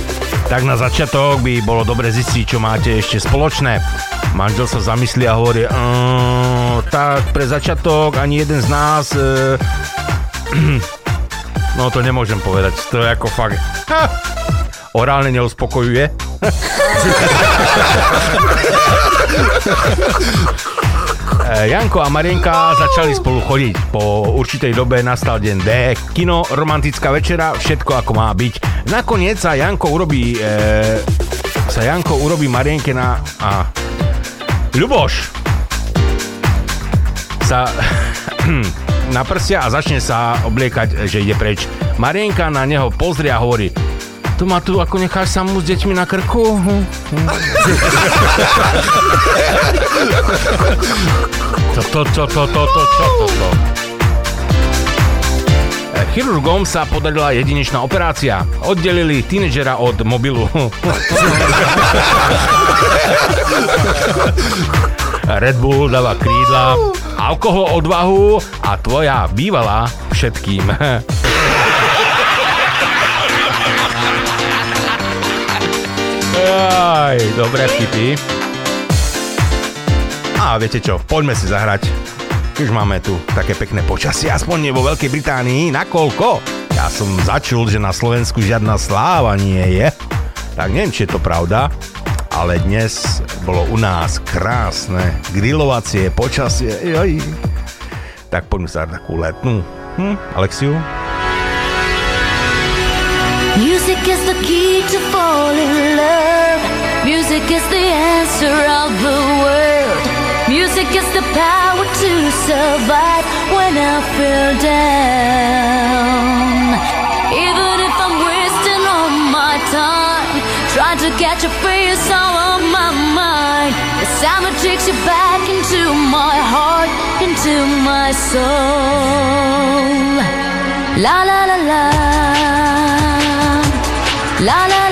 Tak na začiatok by bolo dobre zistiť, čo máte ešte spoločné. Manžel sa zamyslí a hovorí, "Mm, tak pre začiatok ani jeden z nás... E, no to nemôžem povedať, to je ako fakt... Ha, orálne neuspokojuje. E, Janko a Marienka začali spolu chodiť. Po určitej dobe nastal deň D, kino, romantická večera, všetko ako má byť. Nakoniec sa Janko urobí... E, sa Janko urobí Marienke na... A, Ľuboš sa na prsia a začne sa obliekať, že ide preč. Marienka na neho pozrie a hovorí tu ma tu ako necháš samú s deťmi na krku? Hm, hm. To, to, to, to, to, to, to, to? Chirurgom sa podarila jedinečná operácia. Oddelili tínedžera od mobilu. Red Bull dáva krídla, alkohol odvahu a tvoja bývalá všetkým. Aj, dobré vtipy. A viete čo, poďme si zahrať. Už máme tu také pekné počasie, aspoň nie vo Veľkej Británii. Nakoľko? Ja som začul, že na Slovensku žiadna sláva nie je. Tak neviem, či je to pravda, ale dnes bolo u nás krásne grilovacie počasie. Joj. Tak poďme sa takú letnú. Hm, Alexiu? Music is the key to fall in love. Music is the answer of the world. Music is the power to survive when I feel down. Even if I'm wasting all my time, trying to catch a face all on my mind. The summer takes you back into my heart, into my soul. La. La la la la. La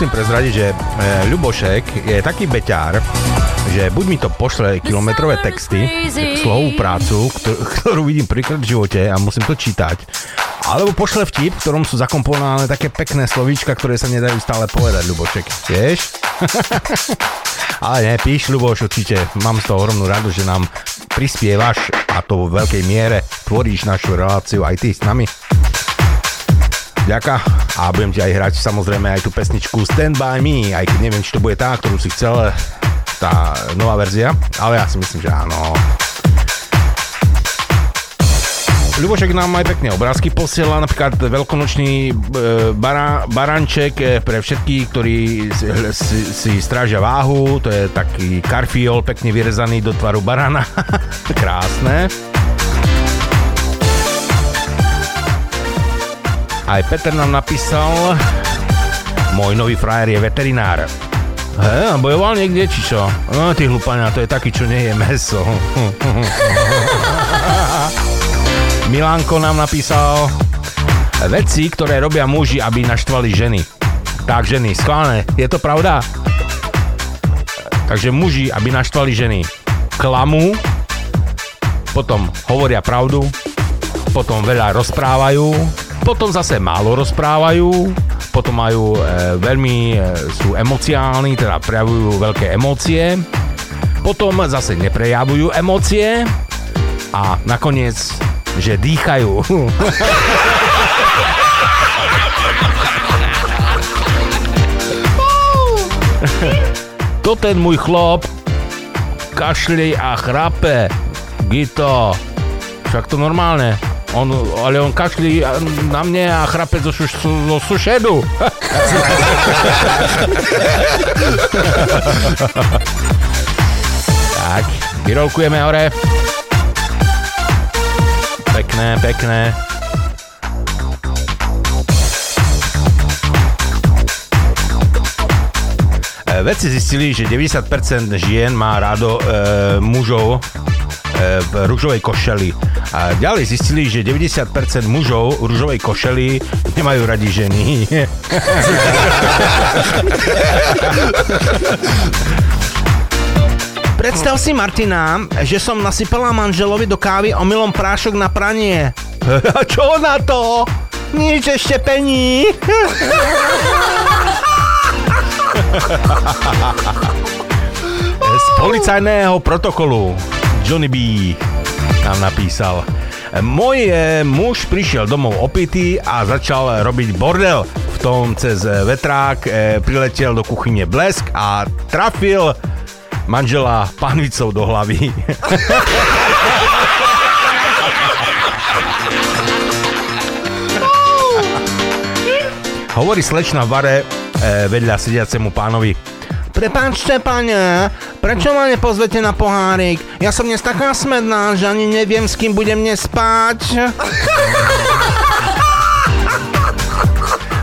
musím prezradiť, že e, Ľubošek je taký beťár, že buď mi to pošle kilometrové texty, slovú prácu, ktor- ktorú vidím prvýkrát v živote a musím to čítať, alebo pošle vtip, v ktorom sú zakomponované také pekné slovíčka, ktoré sa nedajú stále povedať, Ľubošek. Vieš? Ale ne, píš, Ľuboš, určite. Mám z toho ohromnú radosť, že nám prispievaš a to vo veľkej miere tvoríš našu reláciu aj ty s nami. Ďaká a budem ti aj hrať samozrejme aj tú pesničku Stand By Me, aj keď neviem, či to bude tá, ktorú si chcel, tá nová verzia, ale ja si myslím, že áno. Ľubošek nám aj pekne obrázky posiela, napríklad veľkonočný e, bara, baranček e, pre všetkých, ktorí si, si, si strážia váhu, to je taký karfiol pekne vyrezaný do tvaru barana. Krásne. Aj Peter nám napísal, môj nový frajer je veterinár. He, bojoval niekde, či čo? No, ty hlupania, to je taký, čo nie je meso. Milanko nám napísal, veci, ktoré robia muži, aby naštvali ženy. Tak, ženy, schválne, je to pravda? Takže muži, aby naštvali ženy, klamú, potom hovoria pravdu, potom veľa rozprávajú, potom zase málo rozprávajú, potom majú e, veľmi, e, sú emociálni, teda prejavujú veľké emócie, potom zase neprejavujú emócie a nakoniec, že dýchajú. to ten môj chlop kašli a chrape. Gito. Však to normálne. On, ale on kašli na mne a chrape zo, šu- zo sušedu. tak, vyrolkujeme hore. Pekné, pekné. E, Vedci zistili, že 90% žien má rádo e, mužov e, v rúžovej košeli. A ďalej zistili, že 90% mužov v rúžovej košeli nemajú radi ženy. Predstav si, Martina, že som nasypala manželovi do kávy omylom prášok na pranie. A čo na to? Nič ešte pení. Z policajného protokolu Johnny B nám napísal. Môj e, muž prišiel domov opitý a začal robiť bordel. V tom cez vetrák e, priletel do kuchyne blesk a trafil manžela panvicou do hlavy. Hovorí slečna v bare e, vedľa sediacemu pánovi. Prepáčte, pane, prečo ma nepozvete na pohárik? Ja som dnes taká smedná, že ani neviem, s kým budem dnes spať.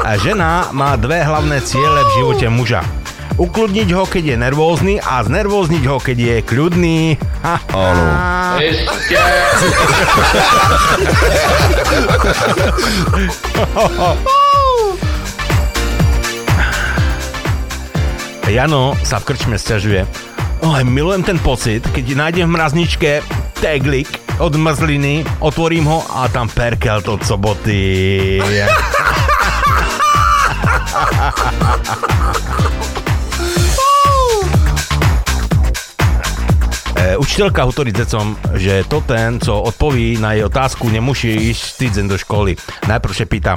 A žena má dve hlavné ciele v živote muža. Ukludniť ho, keď je nervózny a znervózniť ho, keď je kľudný. Áno. Jano sa v krčme stiažuje. Oj, milujem ten pocit, keď nájdem v mrazničke teglik od mrzliny, otvorím ho a tam perkel od soboty. E, učiteľka hovorí decom, že to ten, co odpoví na jej otázku, nemusí ísť týdzen do školy. Najprv sa pýta,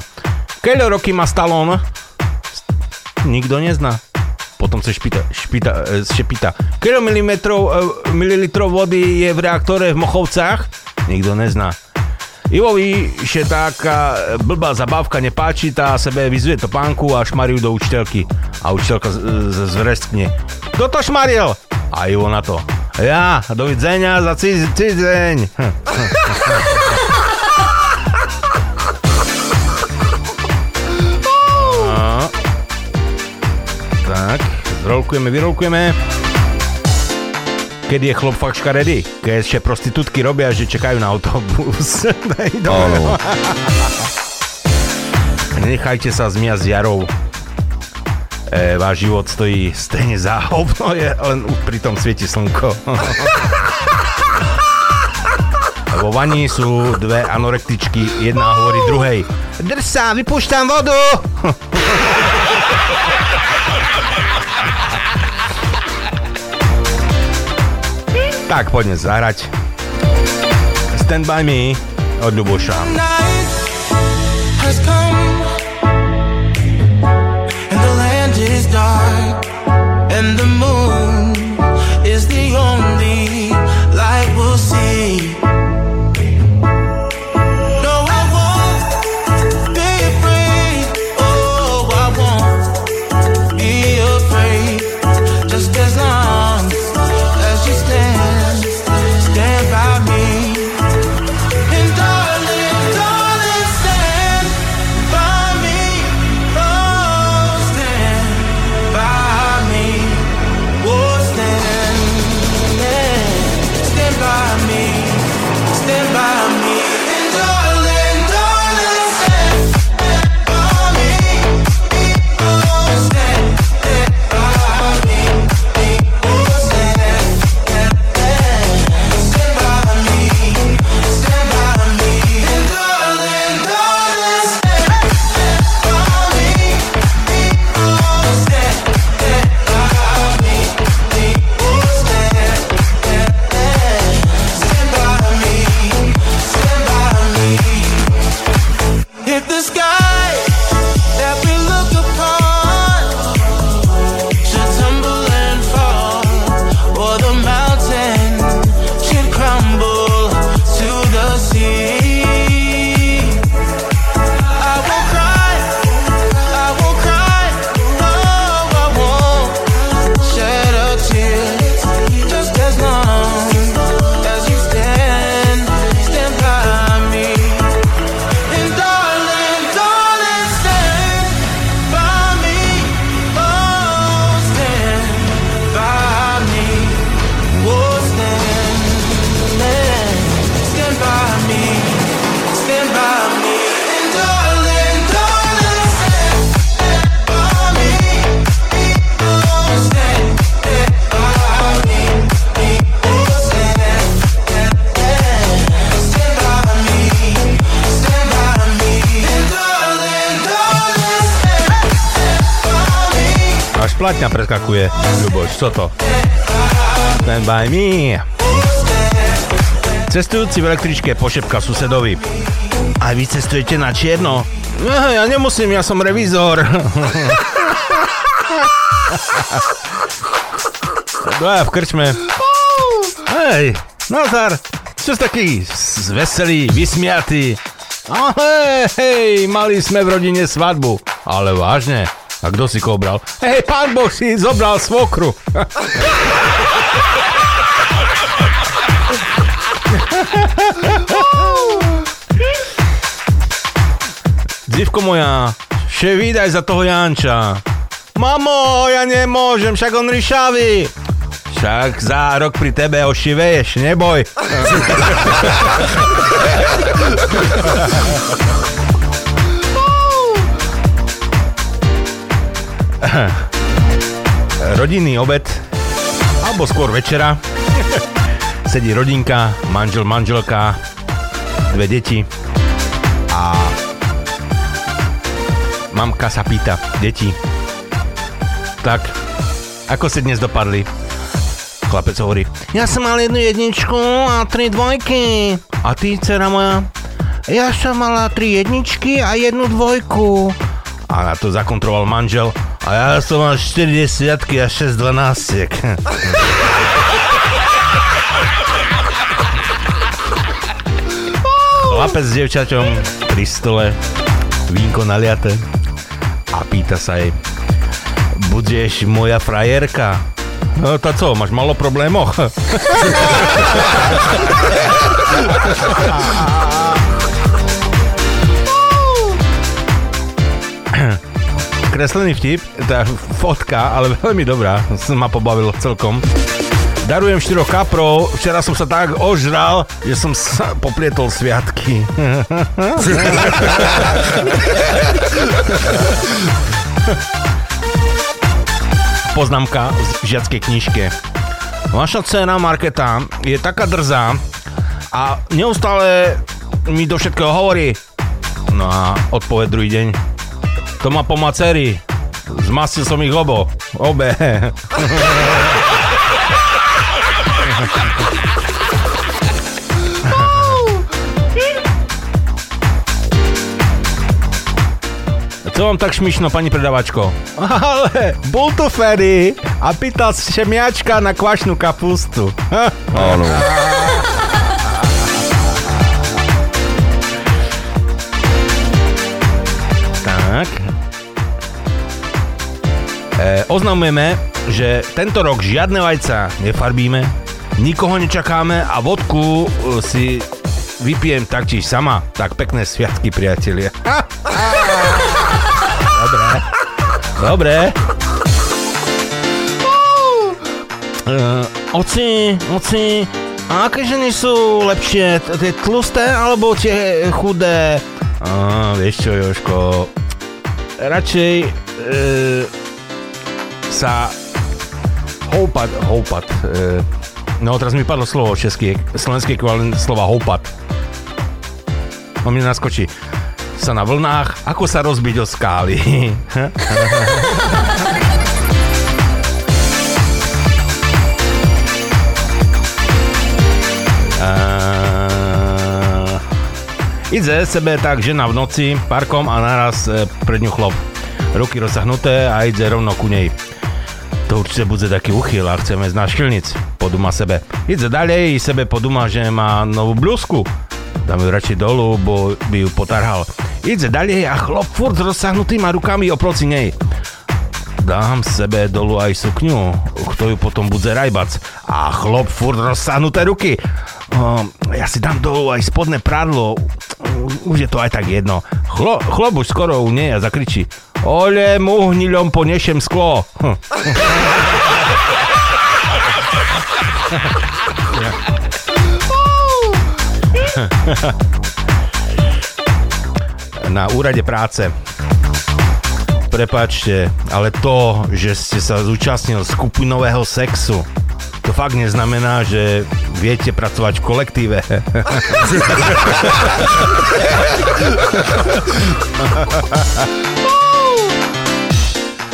keľo roky má Stallone? Nikto nezná. Potom sa špýta, špýta, e, keľo milimetrov, e, mililitrov vody je v reaktore v Mochovcách? Nikto nezná. Ivovi še taká blbá zabávka nepáči, tá sebe vyzuje topánku a šmariu do učiteľky. A učiteľka z- z- zvreskne. Kto to šmaril? A Ivo na to. Ja, dovidzenia za ciz- cizeň. zrolkujeme, vyrolkujeme. Kedy je chlop fakt škaredý? Keď ešte prostitútky robia, že čakajú na autobus. Áno. Nenechajte sa zmiať z jarou. E, váš život stojí stejne za hovno, je, len pri tom svieti slnko. Vo vani sú dve anorektičky, jedna hovorí druhej. Drž sa, vypúšťam vodu! Tak, poďme zahrať. Stand by me od Ľuboša. and the moon platňa preskakuje, Ľuboš, co to? Stand by me. Cestujúci v električke pošepka susedovi. A vy cestujete na čierno? No, ja nemusím, ja som revizor. Dvaja v krčme. Hej, Nazar, čo si taký veselý, vysmiatý? A hej, hej, mali sme v rodine svadbu. Ale vážne? A kto si koho bral? Hej, pán Boh si zobral svokru. Dzivko moja, še vydaj za toho Janča. Mamo, ja nemôžem, však on ryšavý. Však za rok pri tebe ošiveješ, neboj. Rodinný obed, alebo skôr večera. Sedí rodinka, manžel, manželka, dve deti a mamka sa pýta, deti, tak, ako ste dnes dopadli? Chlapec hovorí, ja som mal jednu jedničku a tri dvojky. A ty, dcera moja? Ja som mala tri jedničky a jednu dvojku. A na to zakontroval manžel. A ja som mal 4 desiatky a 6 dvanáctiek. Chlapec s devčaťom pri stole, vínko naliate a pýta sa jej, budeš moja frajerka? No to co, máš malo problémoch? Kreslený vtip, tá fotka, ale veľmi dobrá, som ma pobavil celkom. Darujem 4 kaprov, včera som sa tak ožral, že som sa poplietol sviatky. Poznámka v žiackej knižke. Vaša dcera Marketa je taká drzá a neustále mi do všetkého hovorí. No a odpoveď druhý deň. To má po maceri. Zmastil som ich obo. Obe. Co vám tak šmišno, pani predavačko? Ale bol to Ferry a pýtal šemiačka na kvašnú kapustu. Áno. Oznamujeme, že tento rok žiadne vajca nefarbíme, nikoho nečakáme a vodku e, si vypijem taktiež sama. Tak pekné sviatky, priatelia. Dobre. Dobre. Uh, oci, oci, a aké ženy sú lepšie? Tie tlusté alebo tie chudé? A, vieš čo, Joško, radšej e, sa houpat, houpat, e, no teraz mi padlo slovo český, slovenský ekvivalent slova houpat. On mi naskočí. Sa na vlnách, ako sa rozbiť o skály. Uh, ide sebe tak žena v noci parkom a naraz e, pred ňu chlop. Ruky rozsahnuté a ide rovno ku nej. To určite bude taký uchyl a chceme z náš šilnic. Poduma sebe. Ide ďalej sebe poduma, že má novú blúzku. Dám ju radšej dolu, bo by ju potarhal. Ide ďalej a chlop furt s rozsahnutýma rukami oproti nej. Dám sebe dolu aj sukňu, kto ju potom bude rajbac. A chlop furt rozsahnuté ruky. O, ja si dám dolu aj spodné prádlo. Už je to aj tak jedno. Chlo, chlop už skoro u nej a zakričí. Ole, muhniľom ponešem sklo. Hm. Na úrade práce Prepačte, ale to, že ste sa zúčastnil skupinového sexu, to fakt neznamená, že viete pracovať v kolektíve.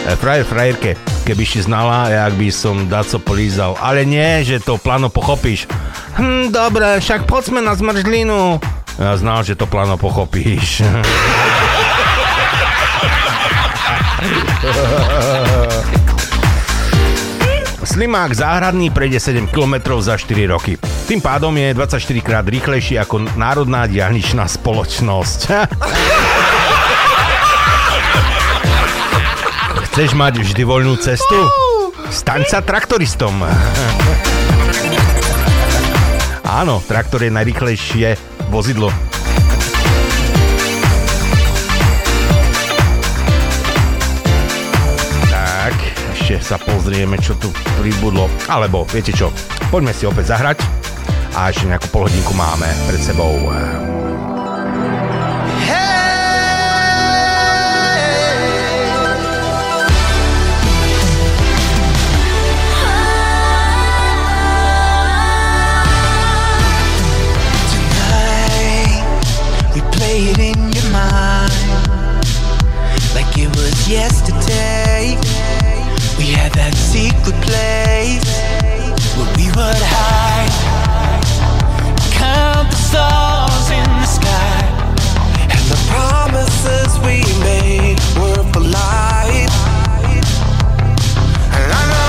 E, Frajer, frajerke, keby si znala, jak by som daco polízal. Ale nie, že to plano pochopíš. Hm, dobre, však poďme na zmrzlinu. Ja znal, že to plano pochopíš. Slimák záhradný prejde 7 km za 4 roky. Tým pádom je 24 krát rýchlejší ako národná diaľničná spoločnosť. Chceš mať vždy voľnú cestu? Staň sa traktoristom. Áno, traktor je najrychlejšie vozidlo ešte sa pozrieme, čo tu pribudlo. Alebo, viete čo, poďme si opäť zahrať a ešte nejakú polhodinku máme pred sebou. yes but high. Count the stars in the sky. And the promises we made were for life. And I know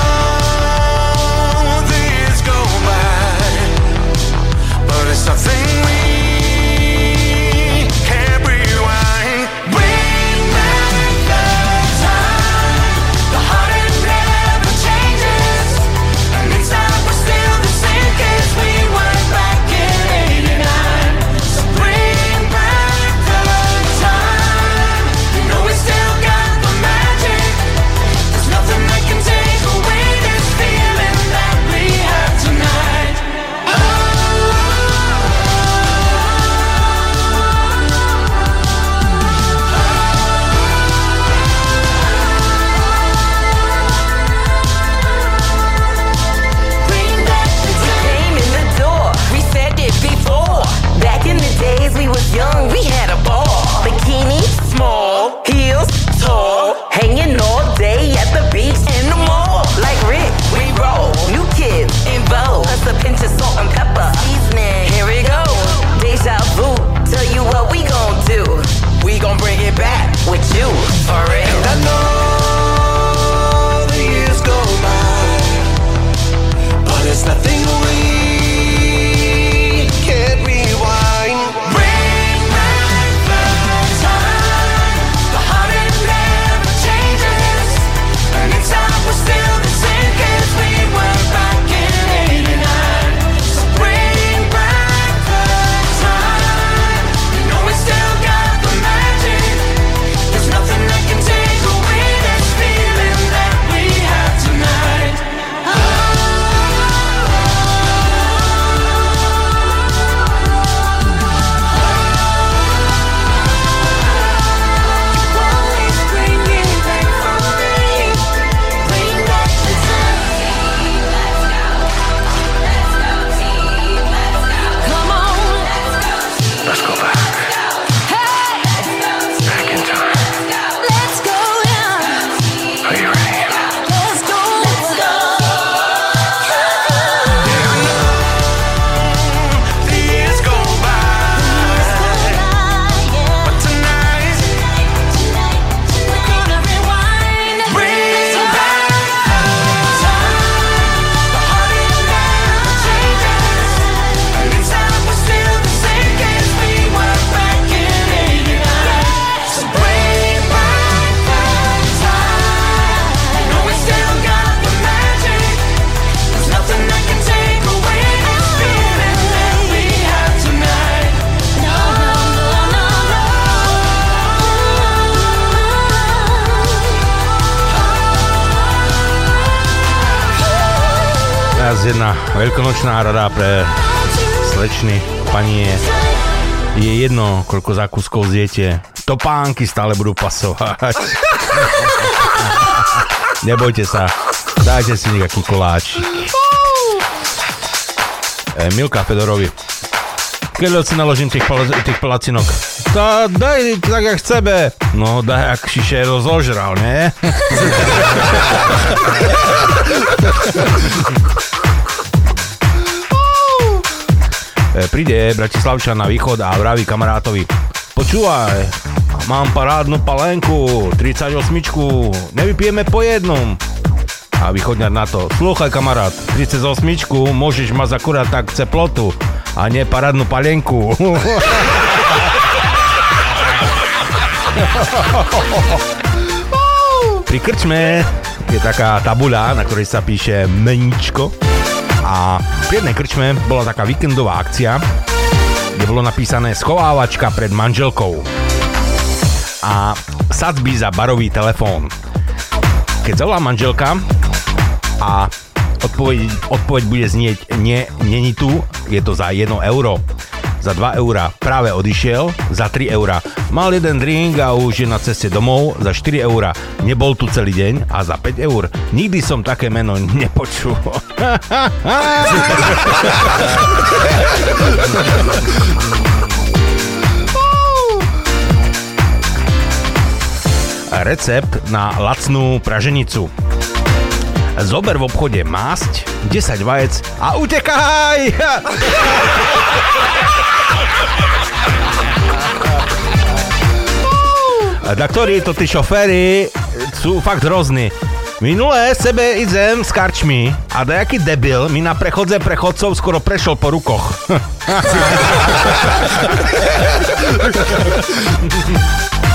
go by, but it's. slušná rada pre slečny, panie. Je jedno, koľko zákuskov zjete. Topánky stále budú pasovať. Nebojte sa. Dajte si nejaký koláčik. E, Milka Fedorovi. Keď si naložím tých, pal- tých palacinok. Tá, daj tak, jak chceme. No, daj, ak šiše rozožral, ne? E, príde Bratislavčan na východ a vraví kamarátovi Počúvaj, mám parádnu palenku, 38, nevypijeme po jednom. A východňar na to, slúchaj kamarát, 38, môžeš mať akurát tak ceplotu a nie parádnu palenku. Pri krčme je taká tabuľa, na ktorej sa píše meničko a pri jednej krčme bola taká víkendová akcia, kde bolo napísané schovávačka pred manželkou a sadzby za barový telefón. Keď zavolá manželka a odpoveď, odpoveď bude znieť nie, není tu, je to za 1 euro. Za 2 eurá práve odišiel, za 3 eurá mal jeden drink a už je na ceste domov, za 4 eurá nebol tu celý deň a za 5 eur nikdy som také meno nepočul. Recept na lacnú praženicu. Zober v obchode másť, 10 vajec a utekaj! Na ktorí to tí šoféry sú fakt hrozní. Minulé sebe idem s karčmi a dajaký debil mi na prechodze prechodcov skoro prešiel po rukoch.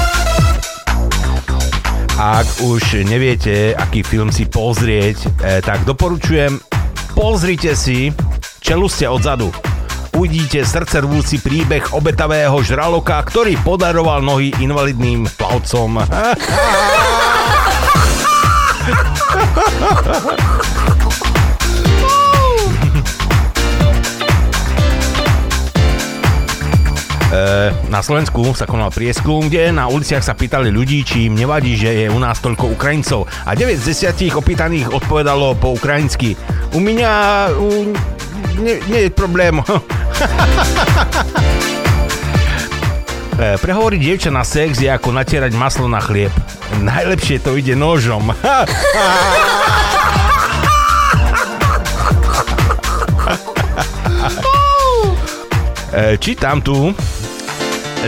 Ak už neviete, aký film si pozrieť, eh, tak doporučujem, pozrite si Čeluste odzadu. Uvidíte srdcervúci príbeh obetavého žraloka, ktorý podaroval nohy invalidným plavcom. na Slovensku sa konal prieskum, kde na uliciach sa pýtali ľudí, či im nevadí, že je u nás toľko Ukrajincov. A 9 z 10 opýtaných odpovedalo po ukrajinsky. U mňa u, nie, nie je problém. E, Prehovoriť dievča na sex je ako natierať maslo na chlieb. Najlepšie to ide nožom. E, Čítam tu,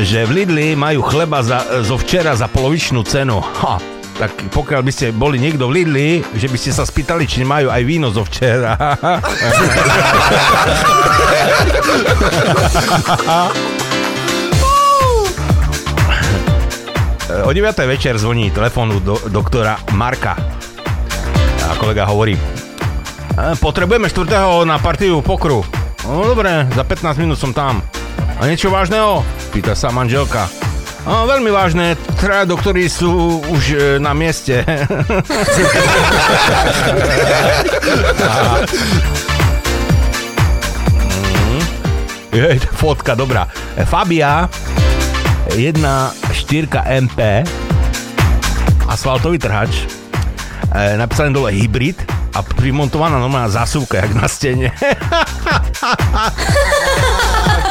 že v Lidli majú chleba za, zo včera za polovičnú cenu. Ha, tak pokiaľ by ste boli niekto v Lidli, že by ste sa spýtali, či majú aj víno zo včera. o 9. večer zvoní telefónu do, doktora Marka. A kolega hovorí, "E, potrebujeme štvrtého na partiu pokru. No dobre, za 15 minút som tam. A niečo vážneho? Pýta sa manželka. No, veľmi vážne, traja doktori sú už e, na mieste. Mm. Je, fotka, dobrá. Fabia, 1.4 MP, asfaltový trhač, e, napísané dole hybrid a primontovaná normálna zasúvka, jak na stene.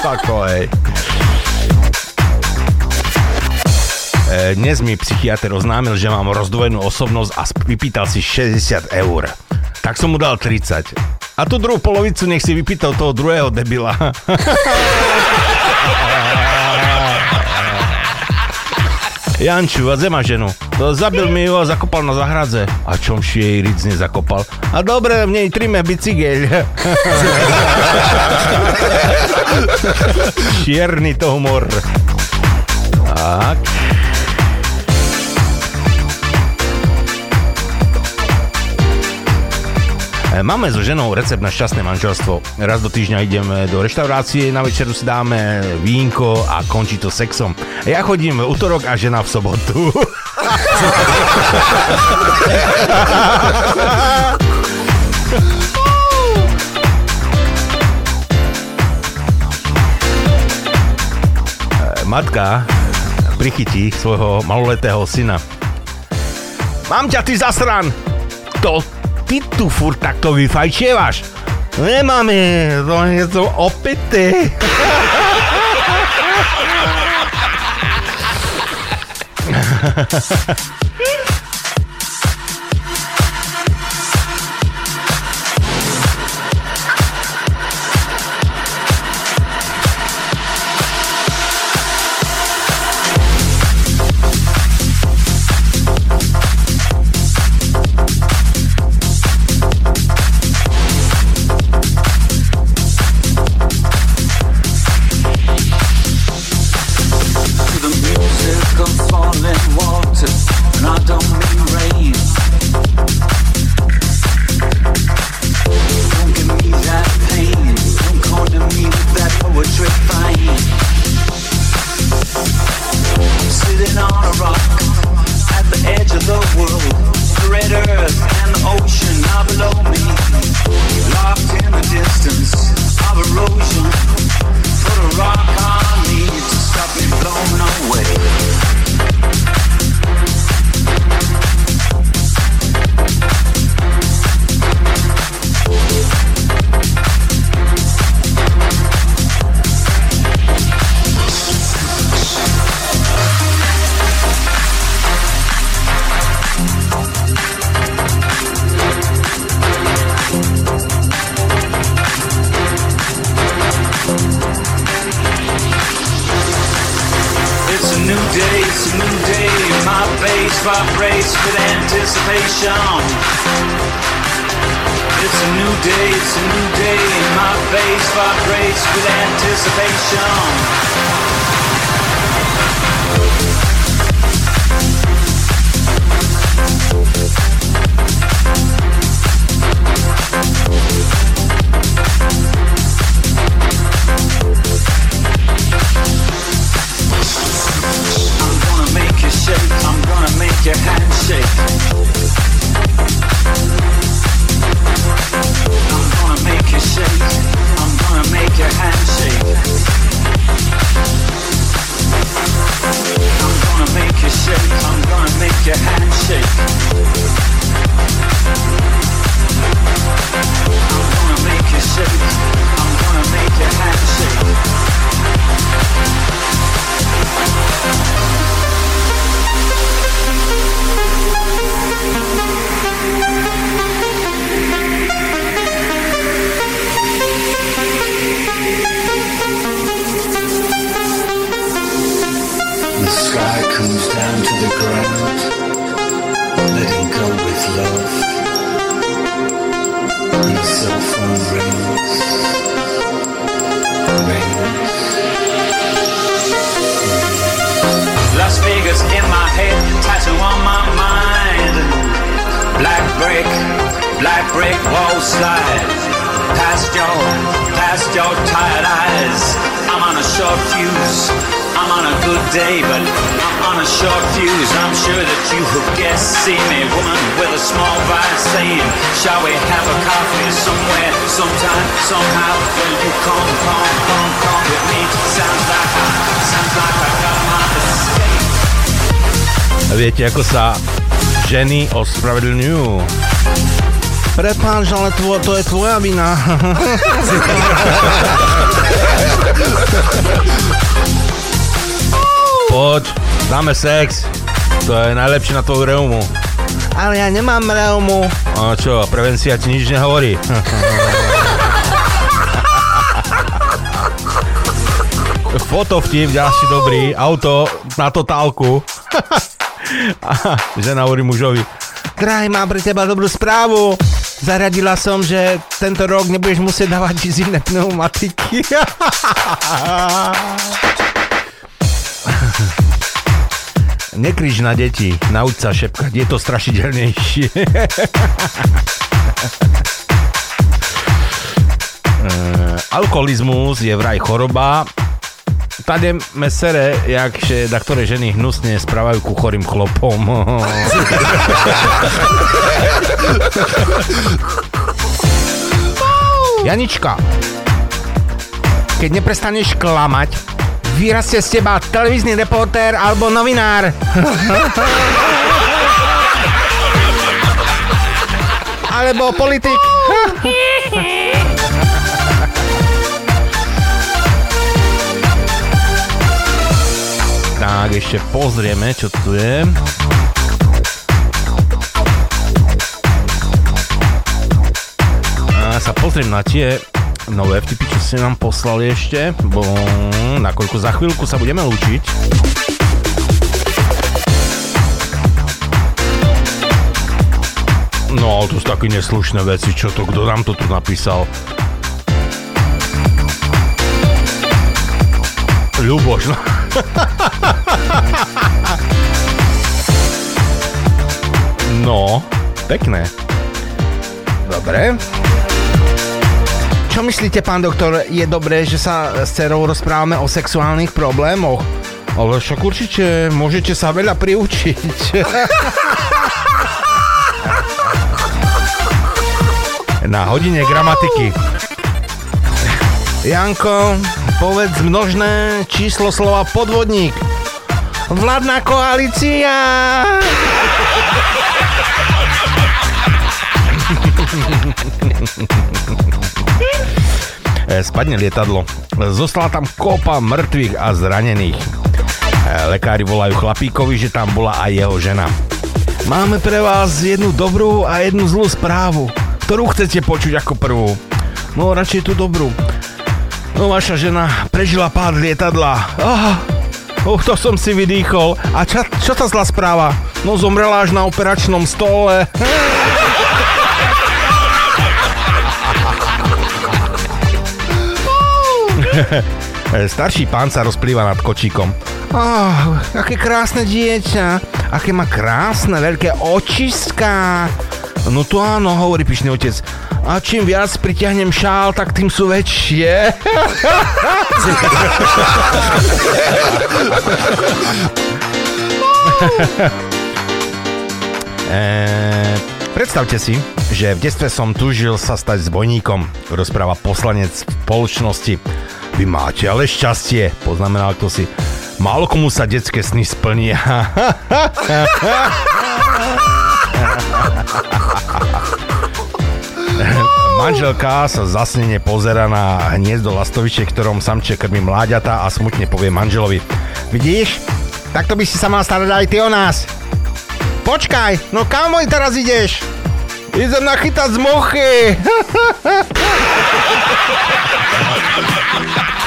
Tako, hej. Dnes mi psychiatr oznámil, že mám rozdvojenú osobnosť a vypýtal si 60 eur. Tak som mu dal 30. A tú druhú polovicu nech si vypýtal toho druhého debila. Janču, a zema ženu. To zabil mi ju a zakopal na zahradze. A čom si jej ric nezakopal? A dobre, v nej trime bicykel. Čierny to humor. Tak. Máme so ženou recept na šťastné manželstvo. Raz do týždňa ideme do reštaurácie, na večeru si dáme vínko a končí to sexom. Ja chodím v útorok a žena v sobotu. E, Matka prichytí svojho maloletého syna. Mám ťa ty zasran! To pitufur, tak to vyfajčievaš. Nemáme, to je to opité. Ha ha ha ha ha! Black brick wall slide. Past your, past your tired eyes. I'm on a short fuse. I'm on a good day, but I'm on a short fuse. I'm sure that you have guessed. See me, woman with a small vibe, saying, Shall we have a coffee somewhere, sometime, somehow? Will you come, come, come, come with me? Sounds like I, sounds like I got my escape. Viete, ako sa ženy ospravedlňujú? Prepáč, ale tvo, to je tvoja vina. Poď, dáme sex. To je najlepšie na tvoju reumu. Ale ja nemám reumu. A čo, prevencia ti nič nehovorí. Fotovtip, ďalší dobrý. Auto na totálku. Žena hovorí mužovi. Drahý, mám pre teba dobrú správu. Zaradila som, že tento rok nebudeš musieť dávať zimné pneumatiky. Nekriž na deti, nauč sa šepkať, je to strašidelnejšie. Eh, Alkoholizmus je vraj choroba, Tade me sere, jak się da ktoré ženy hnusne správajú ku chorým chlopom. Janička, keď neprestaneš klamať, vyrastie z teba televízny reportér alebo novinár. alebo politik. Tak, ešte pozrieme, čo tu je. A sa pozriem na tie nové vtipy, čo ste nám poslali ešte, bo nakoľko za chvíľku sa budeme lúčiť. No, to sú také neslušné veci, čo to, kto nám to tu napísal? Ľuboš, no. No, pekné. Dobre. Čo myslíte, pán doktor, je dobré, že sa s dcerou rozprávame o sexuálnych problémoch? Ale však určite môžete sa veľa priučiť. Na hodine gramatiky. Janko, povedz množné číslo slova podvodník. Vládna koalícia! E, Spadne lietadlo. Zostala tam kopa mŕtvych a zranených. E, Lekári volajú chlapíkovi, že tam bola aj jeho žena. Máme pre vás jednu dobrú a jednu zlú správu. Ktorú chcete počuť ako prvú? No, radšej tú dobrú. No, vaša žena prežila pád lietadla. Oh, oh, to som si vydýchol. A čo, čo tá zlá správa? No zomrela až na operačnom stole. Starší pán sa rozplýva nad kočíkom. Oh, aké krásne dieťa. Aké má krásne veľké očiská. No to áno, hovorí pyšný otec. A čím viac pritiahnem šál, tak tým sú väčšie. Eee, predstavte si, že v detstve som tužil sa stať zbojníkom, rozpráva poslanec spoločnosti. Vy máte ale šťastie, poznamenal kto si. Málo komu sa detské sny splnia. Manželka sa zasnene pozera na hniezdo lastoviče, ktorom samče krmi mláďata a smutne povie manželovi. Vidíš? Takto by si sa mal starať aj ty o nás. Počkaj, no kam môj teraz ideš? Idem nachytať z mochy.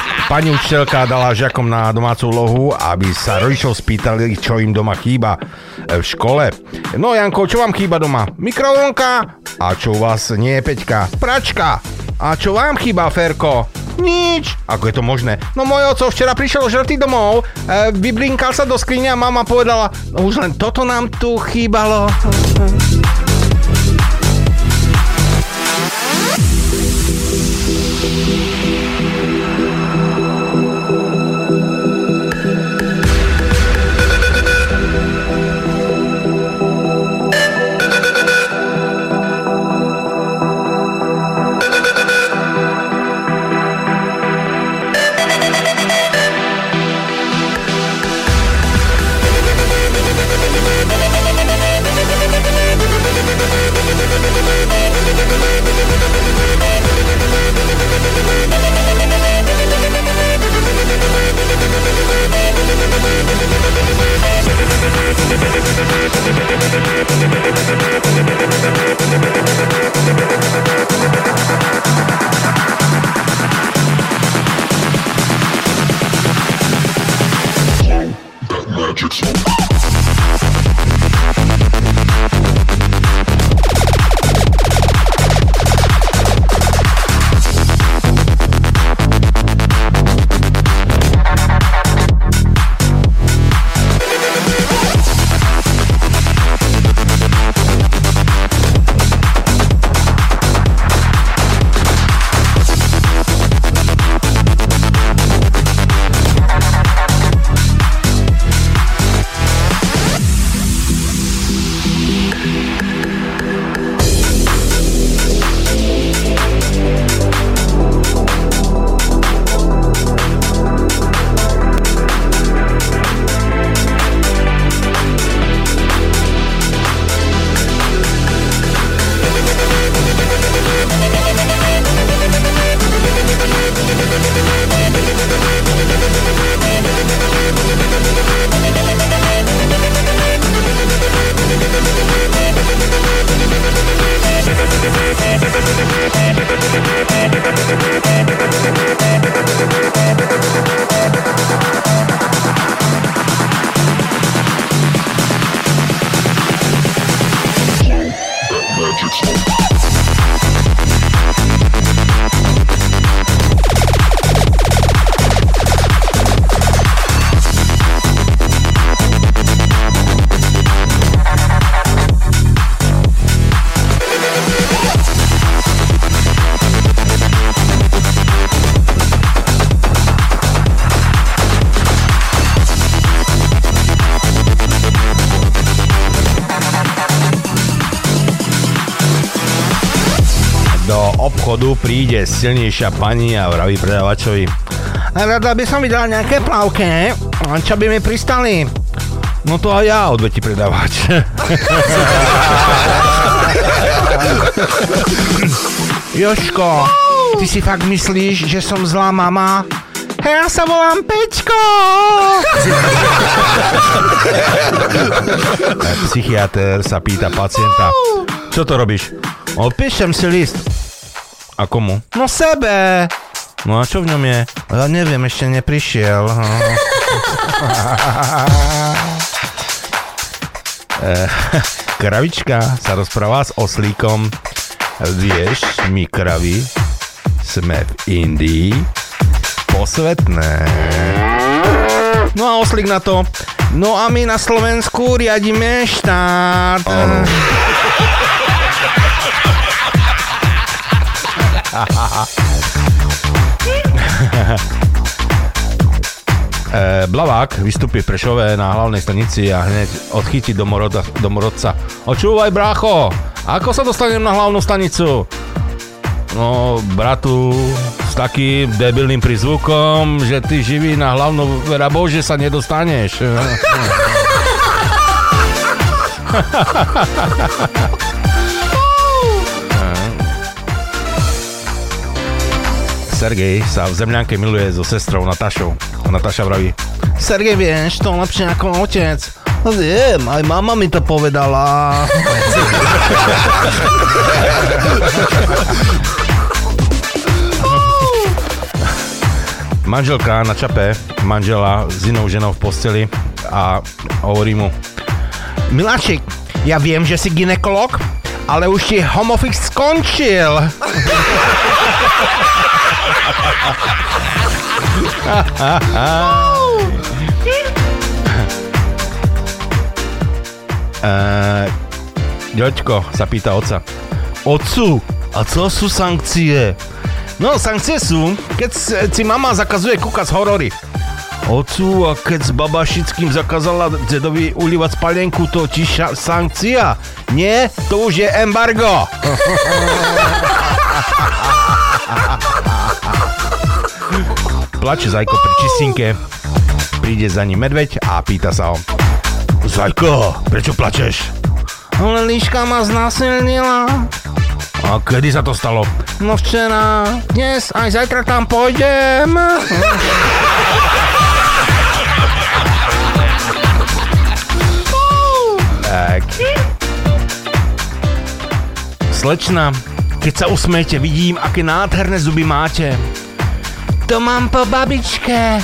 Pani učiteľka dala žiakom na domácu úlohu, aby sa rodičov spýtali, čo im doma chýba e, v škole. No Janko, čo vám chýba doma? Mikrovlnka? A čo u vás nie je Peťka? Pračka? A čo vám chýba, Ferko? Nič. Ako je to možné? No môj oco včera prišiel žrtý domov, e, vyblinkal sa do skrine a mama povedala, no už len toto nám tu chýbalo. Obchodu príde silnejšia pani a vraví predávačovi Rada by som videla nejaké plavke, čo by mi pristali. No to aj ja, odvetí predávač. Joško, ty si fakt myslíš, že som zlá mama? Hej, ja sa volám Peťko! Psychiatr sa pýta pacienta, čo to robíš? Odpíšem si list. A komu? No sebe. No a čo v ňom je? Ja neviem, ešte neprišiel. Eh, kravička sa rozpráva s oslíkom. Vieš, my kravy sme v Indii posvetné. No a oslík na to. No a my na Slovensku riadíme štát. E, Blavák vystúpi v Prešove na hlavnej stanici a hneď odchytí domorodca. domorodca. Očúvaj, brácho, ako sa dostanem na hlavnú stanicu? No, bratu, s takým debilným prizvukom, že ty živý na hlavnú vera Bože sa nedostaneš. Sergej sa v Zemľanke miluje so sestrou Natašou. A Nataša vraví, Sergej, vieš, to lepšie ako otec. No viem, aj mama mi to povedala. Manželka na čape manžela s inou ženou v posteli a hovorí mu Miláčik, ja viem, že si ginekolog, ale už ti homofix skončil. Uh, Ďoďko sa pýta oca. Otcu, a co sú sankcie? No, sankcie sú, keď si mama zakazuje kúkať horory. Ocu, a keď s babašickým zakázala dedovi ulívať spalienku, to tiša sankcia? Nie, to už je embargo. Plače Zajko pri čistinke. Príde za ním medveď a pýta sa ho. Zajko, prečo plačeš? Ale líška ma znásilnila. A kedy sa to stalo? No včera, dnes, aj zajtra tam pôjdem. tak. Slečna, keď sa usmejete, vidím, aké nádherné zuby máte. To mám po babičke.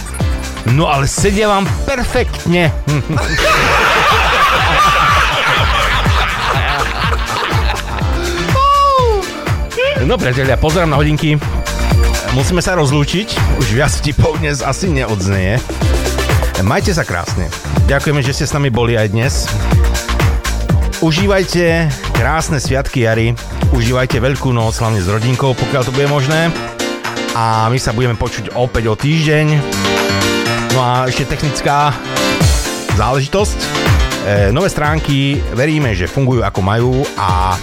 No ale sedia vám perfektne. No priatelia, pozerám na hodinky. Musíme sa rozlúčiť. Už viac vtipov dnes asi neodznie. Majte sa krásne. Ďakujeme, že ste s nami boli aj dnes. Užívajte krásne sviatky jary. Užívajte Veľkú noc, hlavne s rodinkou, pokiaľ to bude možné. A my sa budeme počuť opäť o týždeň. No a ešte technická záležitosť. E, nové stránky veríme, že fungujú ako majú a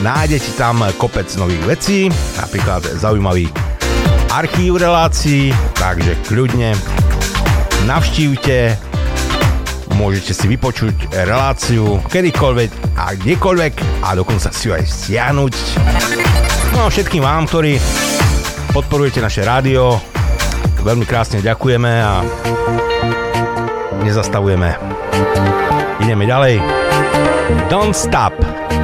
nájdete tam kopec nových vecí, napríklad zaujímavý archív relácií, takže kľudne navštívte, môžete si vypočuť reláciu kedykoľvek a kdekoľvek a dokonca si ju aj stiahnuť. No a všetkým vám, ktorí podporujete naše rádio, veľmi krásne ďakujeme a nezastavujeme. Ideme ďalej. Don't stop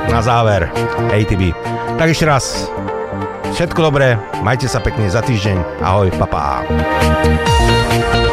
na záver ATB. Tak ešte raz všetko dobré, majte sa pekne za týždeň. Ahoj, papá. It's